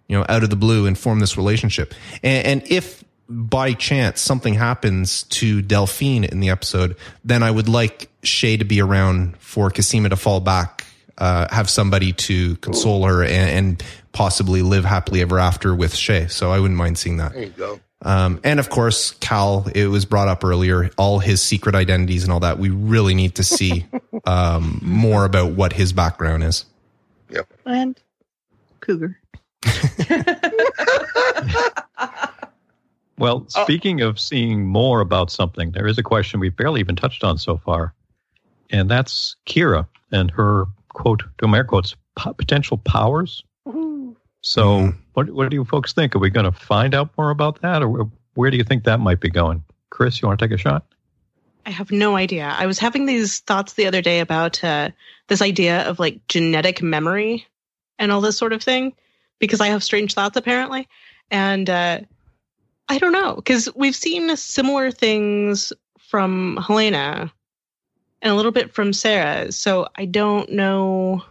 you know out of the blue and form this relationship and, and if by chance something happens to Delphine in the episode then I would like Shay to be around for Cosima to fall back uh, have somebody to console her and, and possibly live happily ever after with Shay so I wouldn't mind seeing that There you go. um, and of course, Cal, it was brought up earlier, all his secret identities and all that. We really need to see [laughs] um, more about what his background is. Yep. And Cougar. [laughs] [laughs] Well, Oh. speaking of seeing more about something, there is a question we've barely even touched on so far, and that's Kira and her quote, to air quotes, potential powers. So, Mhm. what what do you folks think? Are we going to find out more about that, or where do you think that might be going? Kris, you want to take a shot? I have no idea. I was having these thoughts the other day about uh, this idea of like genetic memory and all this sort of thing because I have strange thoughts apparently. And uh, I don't know because we've seen similar things from Helena and a little bit from Sarah. So I don't know.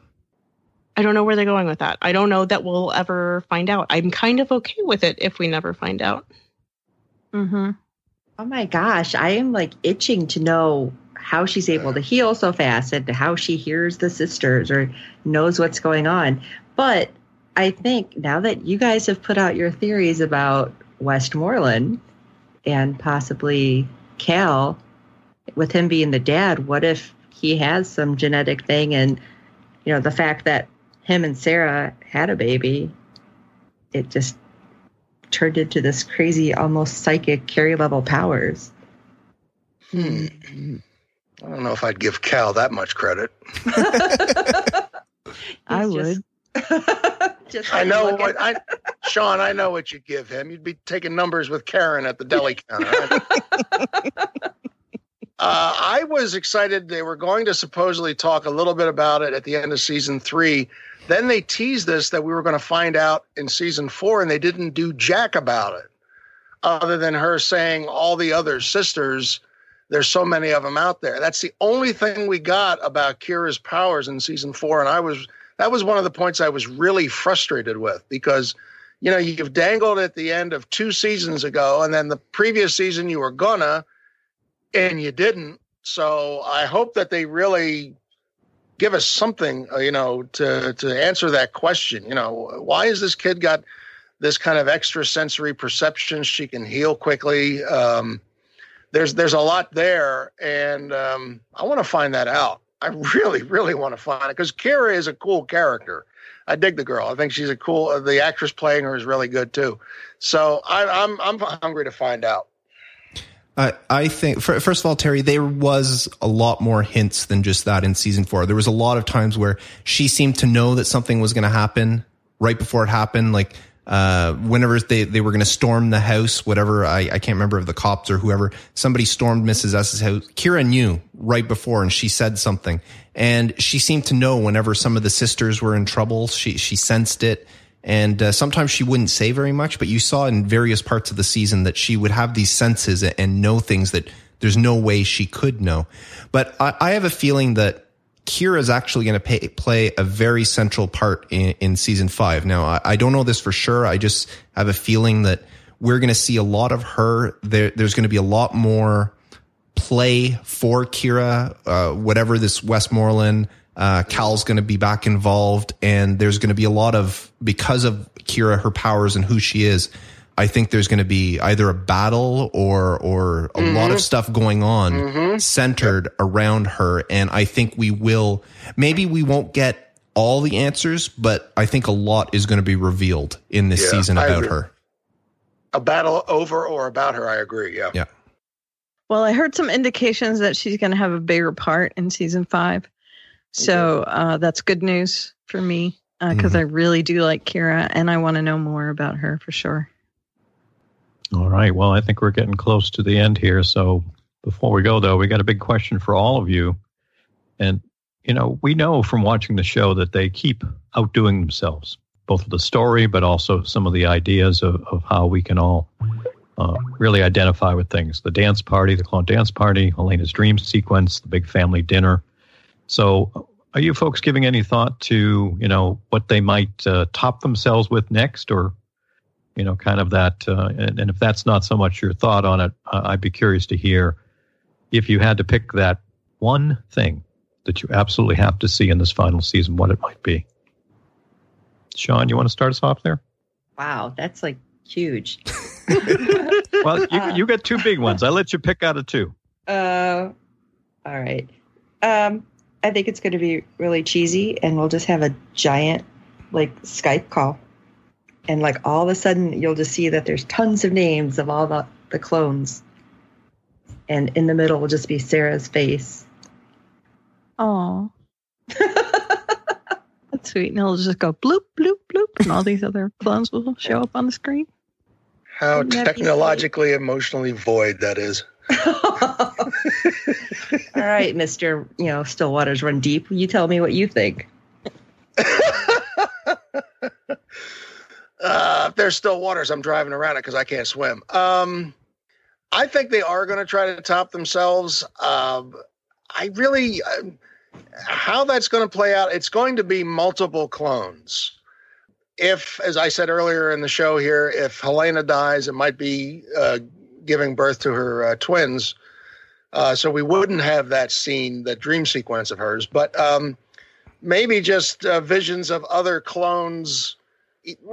I don't know where they're going with that. I don't know that we'll ever find out. I'm kind of okay with it if we never find out. Mm-hmm. Oh my gosh, I am like itching to know how she's able to heal so fast and how she hears the sisters or knows what's going on. But I think now that you guys have put out your theories about Westmorland and possibly Cal, with him being the dad, what if he has some genetic thing and you know the fact that him and Sarah had a baby, it just turned into this crazy, almost psychic carry level powers. Hmm. I don't know if I'd give Cal that much credit. [laughs] [laughs] I would. [laughs] just I know what I, Sean. I know what you give him. You'd be taking numbers with Karen at the deli counter. [laughs] uh, I was excited. They were going to supposedly talk a little bit about it at the end of season three. Then they teased us that we were going to find out in season four, and they didn't do jack about it, other than her saying all the other sisters. There's so many of them out there. That's the only thing we got about Kira's powers in season four, and I was that was one of the points I was really frustrated with because you know you've dangled at the end of two seasons ago, and then the previous season you were gonna, and you didn't. So I hope that they really give us something, uh, you know, to to answer that question. You know, why is this kid got this kind of extrasensory perception? She can heal quickly. Um, there's there's a lot there, and um, I want to find that out. I really, really want to find it because Kira is a cool character. I dig the girl. I think she's a cool. Uh, the actress playing her is really good too. So I, I'm I'm hungry to find out. I I think fir- first of all, Terry, there was a lot more hints than just that in season four. There was a lot of times where she seemed to know that something was going to happen right before it happened. Like uh, whenever they, they were going to storm the house, whatever I, I can't remember if the cops or whoever, somebody stormed Mrs. S's house. Kira knew right before, and she said something, and she seemed to know whenever some of the sisters were in trouble. She she sensed it. And uh, sometimes she wouldn't say very much, but you saw in various parts of the season that she would have these senses and know things that there's no way she could know. But I, I have a feeling that Kira is actually going to play a very central part in, in season five. Now, I, I, don't know this for sure. I just have a feeling that we're going to see a lot of her. There, there's going to be a lot more play for Kira, uh, whatever this Westmorland uh, Cal's going to be back involved, and there's going to be a lot of because of Kira, her powers, and who she is. I think there's going to be either a battle or or a mm-hmm. lot of stuff going on mm-hmm. centered yep. around her, and I think we will. Maybe we won't get all the answers, but I think a lot is going to be revealed in this yeah, season about her. A battle over or about her, I agree. Yeah. Yeah. Well, I heard some indications that she's going to have a bigger part in season five. So uh, that's good news for me because uh, mm-hmm. I really do like Kira and I want to know more about her for sure. All right. Well, I think we're getting close to the end here. So before we go, though, we got a big question for all of you. And, you know, we know from watching the show that they keep outdoing themselves, both the story, but also some of the ideas of, of how we can all uh, really identify with things. The dance party, the clone dance party, Elena's dream sequence, the big family dinner. So, are you folks giving any thought to you know what they might uh, top themselves with next, or you know, kind of that? Uh, and, and, if that's not so much your thought on it, uh, I'd be curious to hear if you had to pick that one thing that you absolutely have to see in this final season, what it might be. Sean, you want to start us off there? Wow, that's like huge. [laughs] well, you, you got two big ones. I let you pick out of two. Uh, all right. Um, I think it's going to be really cheesy, and we'll just have a giant like Skype call, and like all of a sudden you'll just see that there's tons of names of all the the clones, and in the middle will just be Sarah's face. Oh, [laughs] that's sweet. And it'll just go bloop bloop bloop, and all these other clones will show up on the screen. How Wouldn't that be technologically emotionally void that is. [laughs] All right, Mister. You know, still waters run deep. You tell me what you think. [laughs] Uh, if there's still waters, I'm driving around it because I can't swim. Um, I think they are going to try to top themselves. Um, I really, uh, how that's going to play out, it's going to be multiple clones. If, as I said earlier in the show here, if Helena dies, it might be uh, giving birth to her uh, twins. Uh, so we wouldn't have that scene, that dream sequence of hers, but um, maybe just uh, visions of other clones.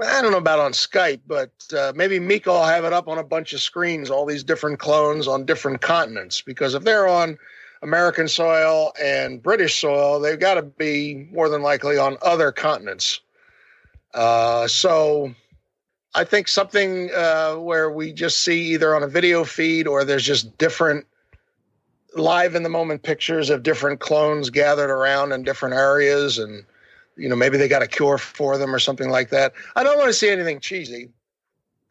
I don't know about on Skype, but uh, maybe Mika will have it up on a bunch of screens, all these different clones on different continents. Because if they're on American soil and British soil, they've got to be more than likely on other continents. Uh, so I think something uh, where we just see either on a video feed or there's just different live in the moment pictures of different clones gathered around in different areas and you know maybe they got a cure for them or something like that. I don't want to see anything cheesy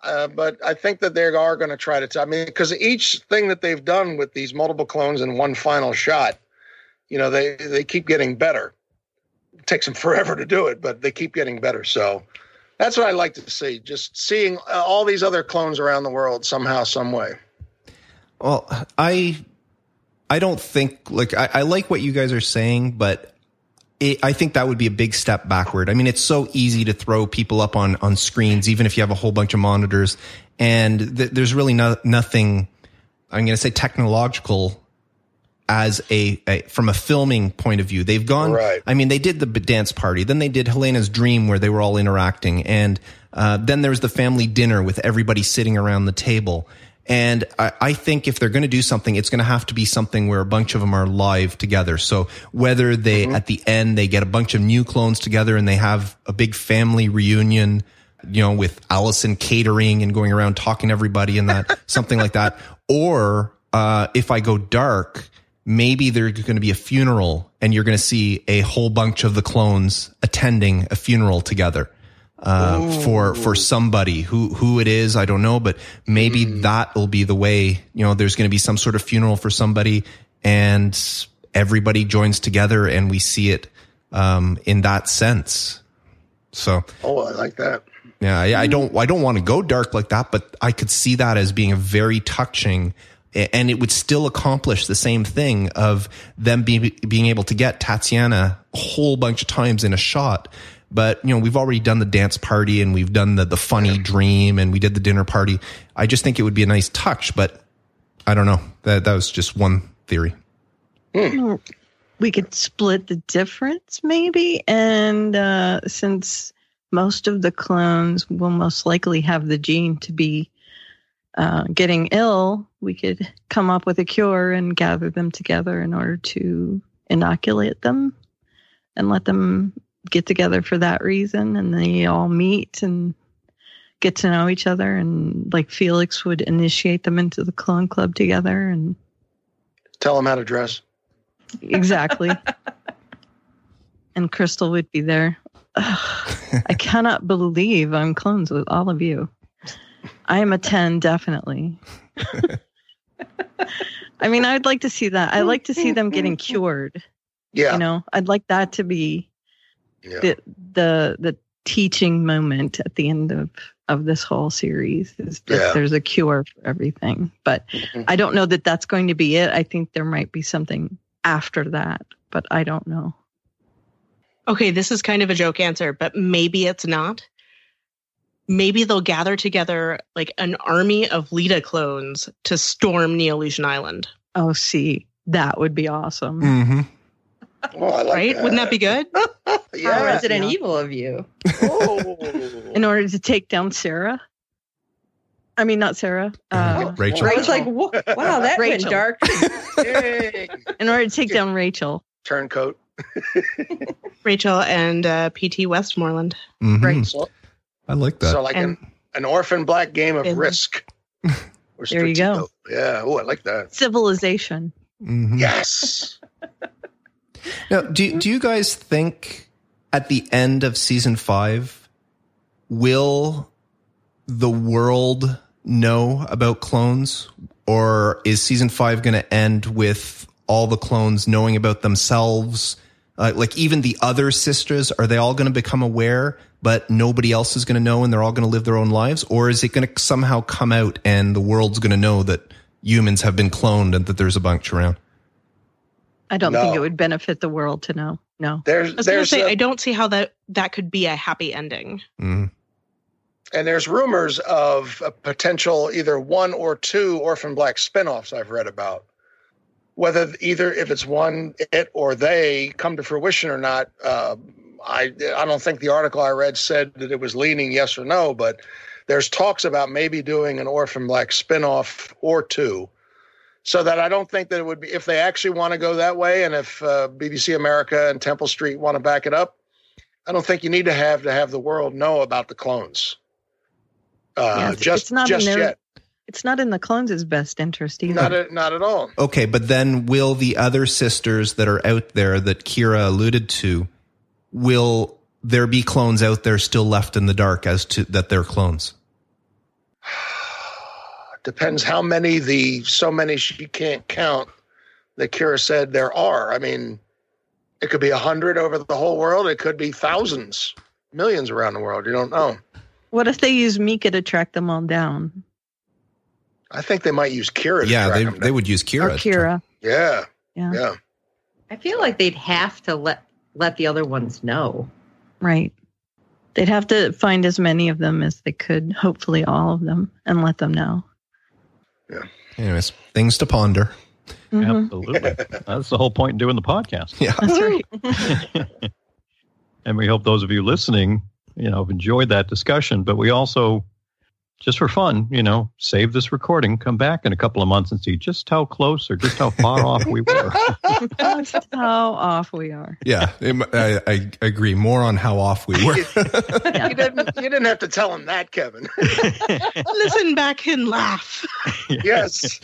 uh, but i think that they are going to try to t- i mean because each thing that they've done with these multiple clones in one final shot you know they they keep getting better. It takes them [laughs] forever to do it but they keep getting better so that's what i like to see just seeing uh, all these other clones around the world somehow some way. Well, I I don't think like I, I like what you guys are saying, but it, I think that would be a big step backward. I mean, it's so easy to throw people up on on screens, even if you have a whole bunch of monitors, and th- there's really no, nothing. I'm going to say technological as a, a from a filming point of view. They've gone. Right. I mean, they did the dance party, then they did Helena's dream where they were all interacting, and uh, then there was the family dinner with everybody sitting around the table. And I, I think if they're going to do something, it's going to have to be something where a bunch of them are live together. So whether they at the end they get a bunch of new clones together and they have a big family reunion, you know, with Alison catering and going around talking to everybody and that [laughs] something like that, or uh, if I go dark, maybe there's going to be a funeral and you're going to see a whole bunch of the clones attending a funeral together uh, for for somebody. Who who it is I don't know but maybe that will be the way you know there's going to be some sort of funeral for somebody and everybody joins together and we see it um, in that sense. So oh i like that. yeah, I, I don't I don't want to go dark like that, but I could see that as being a very touching and it would still accomplish the same thing of them being being able to get Tatiana a whole bunch of times in a shot. But you know, we've already done the dance party and we've done the the funny dream and we did the dinner party. I just think it would be a nice touch, but I don't know. That that was just one theory. we could split the difference maybe and uh, since most of the clones will most likely have the gene to be uh, getting ill we could come up with a cure and gather them together in order to inoculate them and let them get together for that reason and they all meet and get to know each other and like felix would initiate them into the clone club together and tell them how to dress Exactly. [laughs] and Crystal would be there. Ugh, I cannot believe I'm clones with all of you. I am a 10, definitely. [laughs] I mean, I'd like to see that. I like to see them getting cured. yeah You know, I'd like that to be yeah the the the teaching moment at the end of of this whole series is that Yeah. there's a cure for everything. But Mhm. I don't know that that's going to be it. I think there might be something after that, but I don't know. Okay, this is kind of a joke answer, but maybe it's not. Maybe they'll gather together like an army of Leda clones to storm Neolution Island, Oh, see, that would be awesome. Mm-hmm. Oh, I like right? Wouldn't that be good? [laughs] How yeah Resident yeah. Evil of you. oh. [laughs] In order to take down Sarah. I mean, not Sarah. Uh, Rachel. I was like, "Wha- wow, that went dark. [laughs] In order to take down Rachel. turncoat Rachel and uh, PT Westmorland. Mhm. Right. so, I like that. so like And- an, an orphan black game of And- risk Or There you go. Yeah oh i like that Civilization. Mhm. yes Now, do do you guys think at the end of season five will the world know about clones, or is season five going to end with all the clones knowing about themselves? Uh, like even the other sisters, are they all going to become aware, but nobody else is going to know, and they're all going to live their own lives, or is it going to somehow come out and the world's going to know that humans have been cloned and that there's a bunch around? I don't No. think it would benefit the world to know. No. There's I was going to say, a- I don't see how that that could be a happy ending. Mm. and there's rumors of a potential either one or two Orphan Black spin-offs I've read about. Whether either if it's one it or they come to fruition or not, uh, I I don't think the article I read said that it was leaning yes or no, but there's talks about maybe doing an Orphan Black spin-off or two. So that I don't think that it would be if they actually want to go that way, and if uh, BBC America and Temple Street want to back it up, I don't think you need to have to have the world know about the clones. Uh, Yeah, it's- just it's not just their- yet, It's not in the clones' best interest either. not at, not at all. Okay, but then will the other sisters that are out there that Kira alluded to, will there be clones out there still left in the dark as to that they're clones? [sighs] Depends how many the so many she can't count that Kira said there are. I mean, it could be a hundred over the whole world. It could be thousands, millions around the world. You don't know. What if they use Mika to track them all down? I think they might use Kira. To yeah, track they them they would use Kira. Oh, or Kira? Yeah, Yeah. yeah. I feel like they'd have to let let the other ones know. Right. They'd have to find as many of them as they could, hopefully all of them, and let them know. Anyways, things to ponder. Mhm. Absolutely. That's the whole point in doing the podcast. Yeah. That's right. [laughs] [laughs] And we hope those of you listening, you know, have enjoyed that discussion. But we also, just for fun, you know, save this recording, come back in a couple of months and see just how close or just how far [laughs] off we were. Just how off we are. Yeah, I, I agree. More on how off we were. Yeah. You didn't. You didn't have to tell him that, Kevin. Listen back and laugh. [laughs] yes.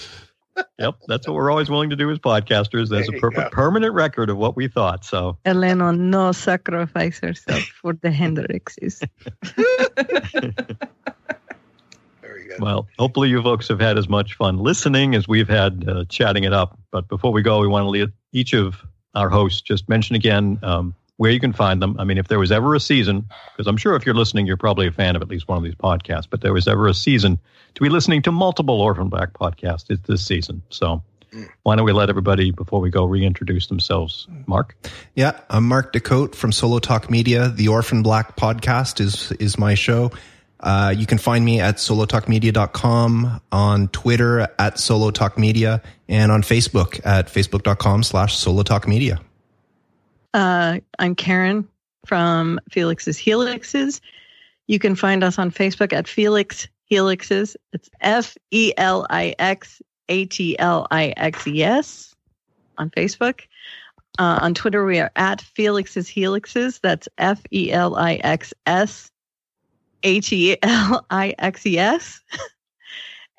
Yep. That's what we're always willing to do as podcasters. There's There a you perfect go. permanent record of what we thought. So Helena no sacrifice herself for the Hendrixes. [laughs] Very good. Well, hopefully you folks have had as much fun listening as we've had uh, chatting it up. But before we go, we want to let each of our hosts just mention again um, where you can find them. I mean, if there was ever a season, because I'm sure if you're listening, you're probably a fan of at least one of these podcasts, but there was ever a season to be listening to multiple Orphan Black podcasts, it's this season. So why don't we let everybody, before we go, reintroduce themselves? Mark? Yeah, I'm Mark DeCote from Solo Talk Media. The Orphan Black podcast is is my show. Uh, you can find me at solotalkmedia.com, on Twitter at Solo Talk Media, and on Facebook at facebook.com slash Solo Talk Media. Uh, I'm Karen from Felix's Helixes. You can find us on Facebook at Felix Helixes. It's F E L I X A T L I X E S on Facebook. Uh, on Twitter, we are at Felix's Helixes. That's F E L I X S H E L I X E S. [laughs]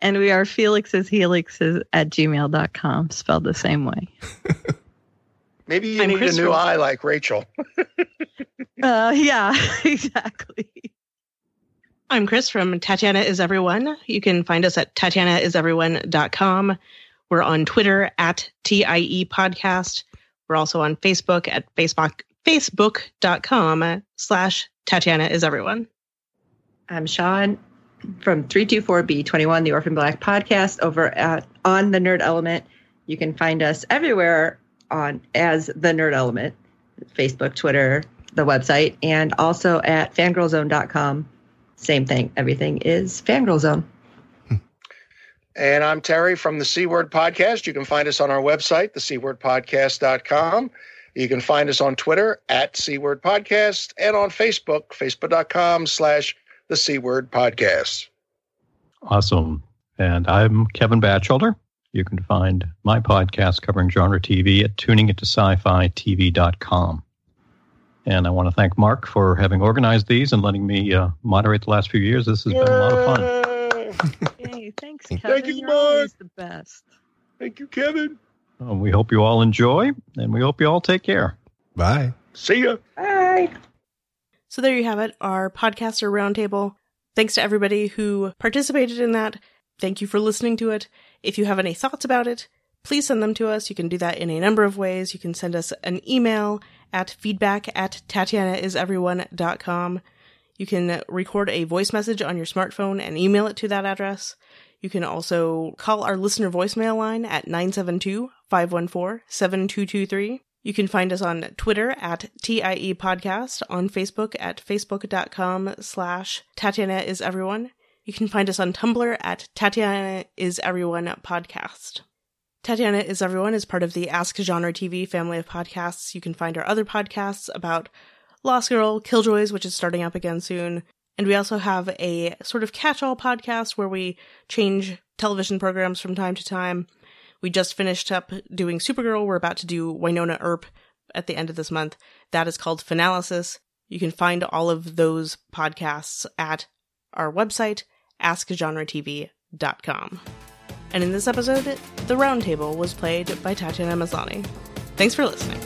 And we are Felix's Helixes at gmail.com, spelled the same way. [laughs] Maybe you I'm need a new from- eye like Rachel. [laughs] Uh, yeah, [laughs] exactly. I'm Kris from Tatiana is Everyone. You can find us at tatianaiseveryone.com. We're on Twitter at TIE Podcast. We're also on Facebook at Facebook, facebook.com slash Tatiana is Everyone. I'm Sean from 324B21, the Orphan Black podcast over at on the Nerd Element. You can find us everywhere on as the Nerd Element, Facebook, Twitter, the website, and also at fangirlzone.com. Same thing. Everything is fangirlzone. Hmm. And I'm Terry from the C Word Podcast. You can find us on our website, thecwordpodcast.com. You can find us on Twitter at C Word Podcast and on Facebook, facebook.com slash the C Word Podcast. Awesome. And I'm Kevin Bachelder. You can find my podcast covering genre TV at tuningintosci-fi-tv.com. And I want to thank Mark for having organized these and letting me uh, moderate the last few years. This has been a lot of fun. fun. Yay, thanks, Thank Kevin. you, You're Mark. the best. Thank you, Kevin. Um, we hope you all enjoy, and we hope you all take care. Bye. See ya. Bye. So there you have it, our podcaster roundtable. Thanks to everybody who participated in that. Thank you for listening to it. If you have any thoughts about it, please send them to us. You can do that in a number of ways. You can send us an email at feedback at tatianaiseveryone.com. You can record a voice message on your smartphone and email it to that address. You can also call our listener voicemail line at 972-514-7223. You can find us on Twitter at TIE Podcast, on Facebook at facebook.com slash Tatiana is everyone. You can find us on Tumblr at Tatiana is everyone podcast. Tatiana is everyone is part of the Ask Genre TV family of podcasts. You can find our other podcasts about Lost Girl, Killjoys, which is starting up again soon. And we also have a sort of catch all podcast where we change television programs from time to time. We just finished up doing Supergirl. We're about to do Wynonna Earp at the end of this month. That is called Finalysis. You can find all of those podcasts at our website, askgenretv.com. And in this episode, the roundtable was played by Tatiana Maslany. Thanks for listening.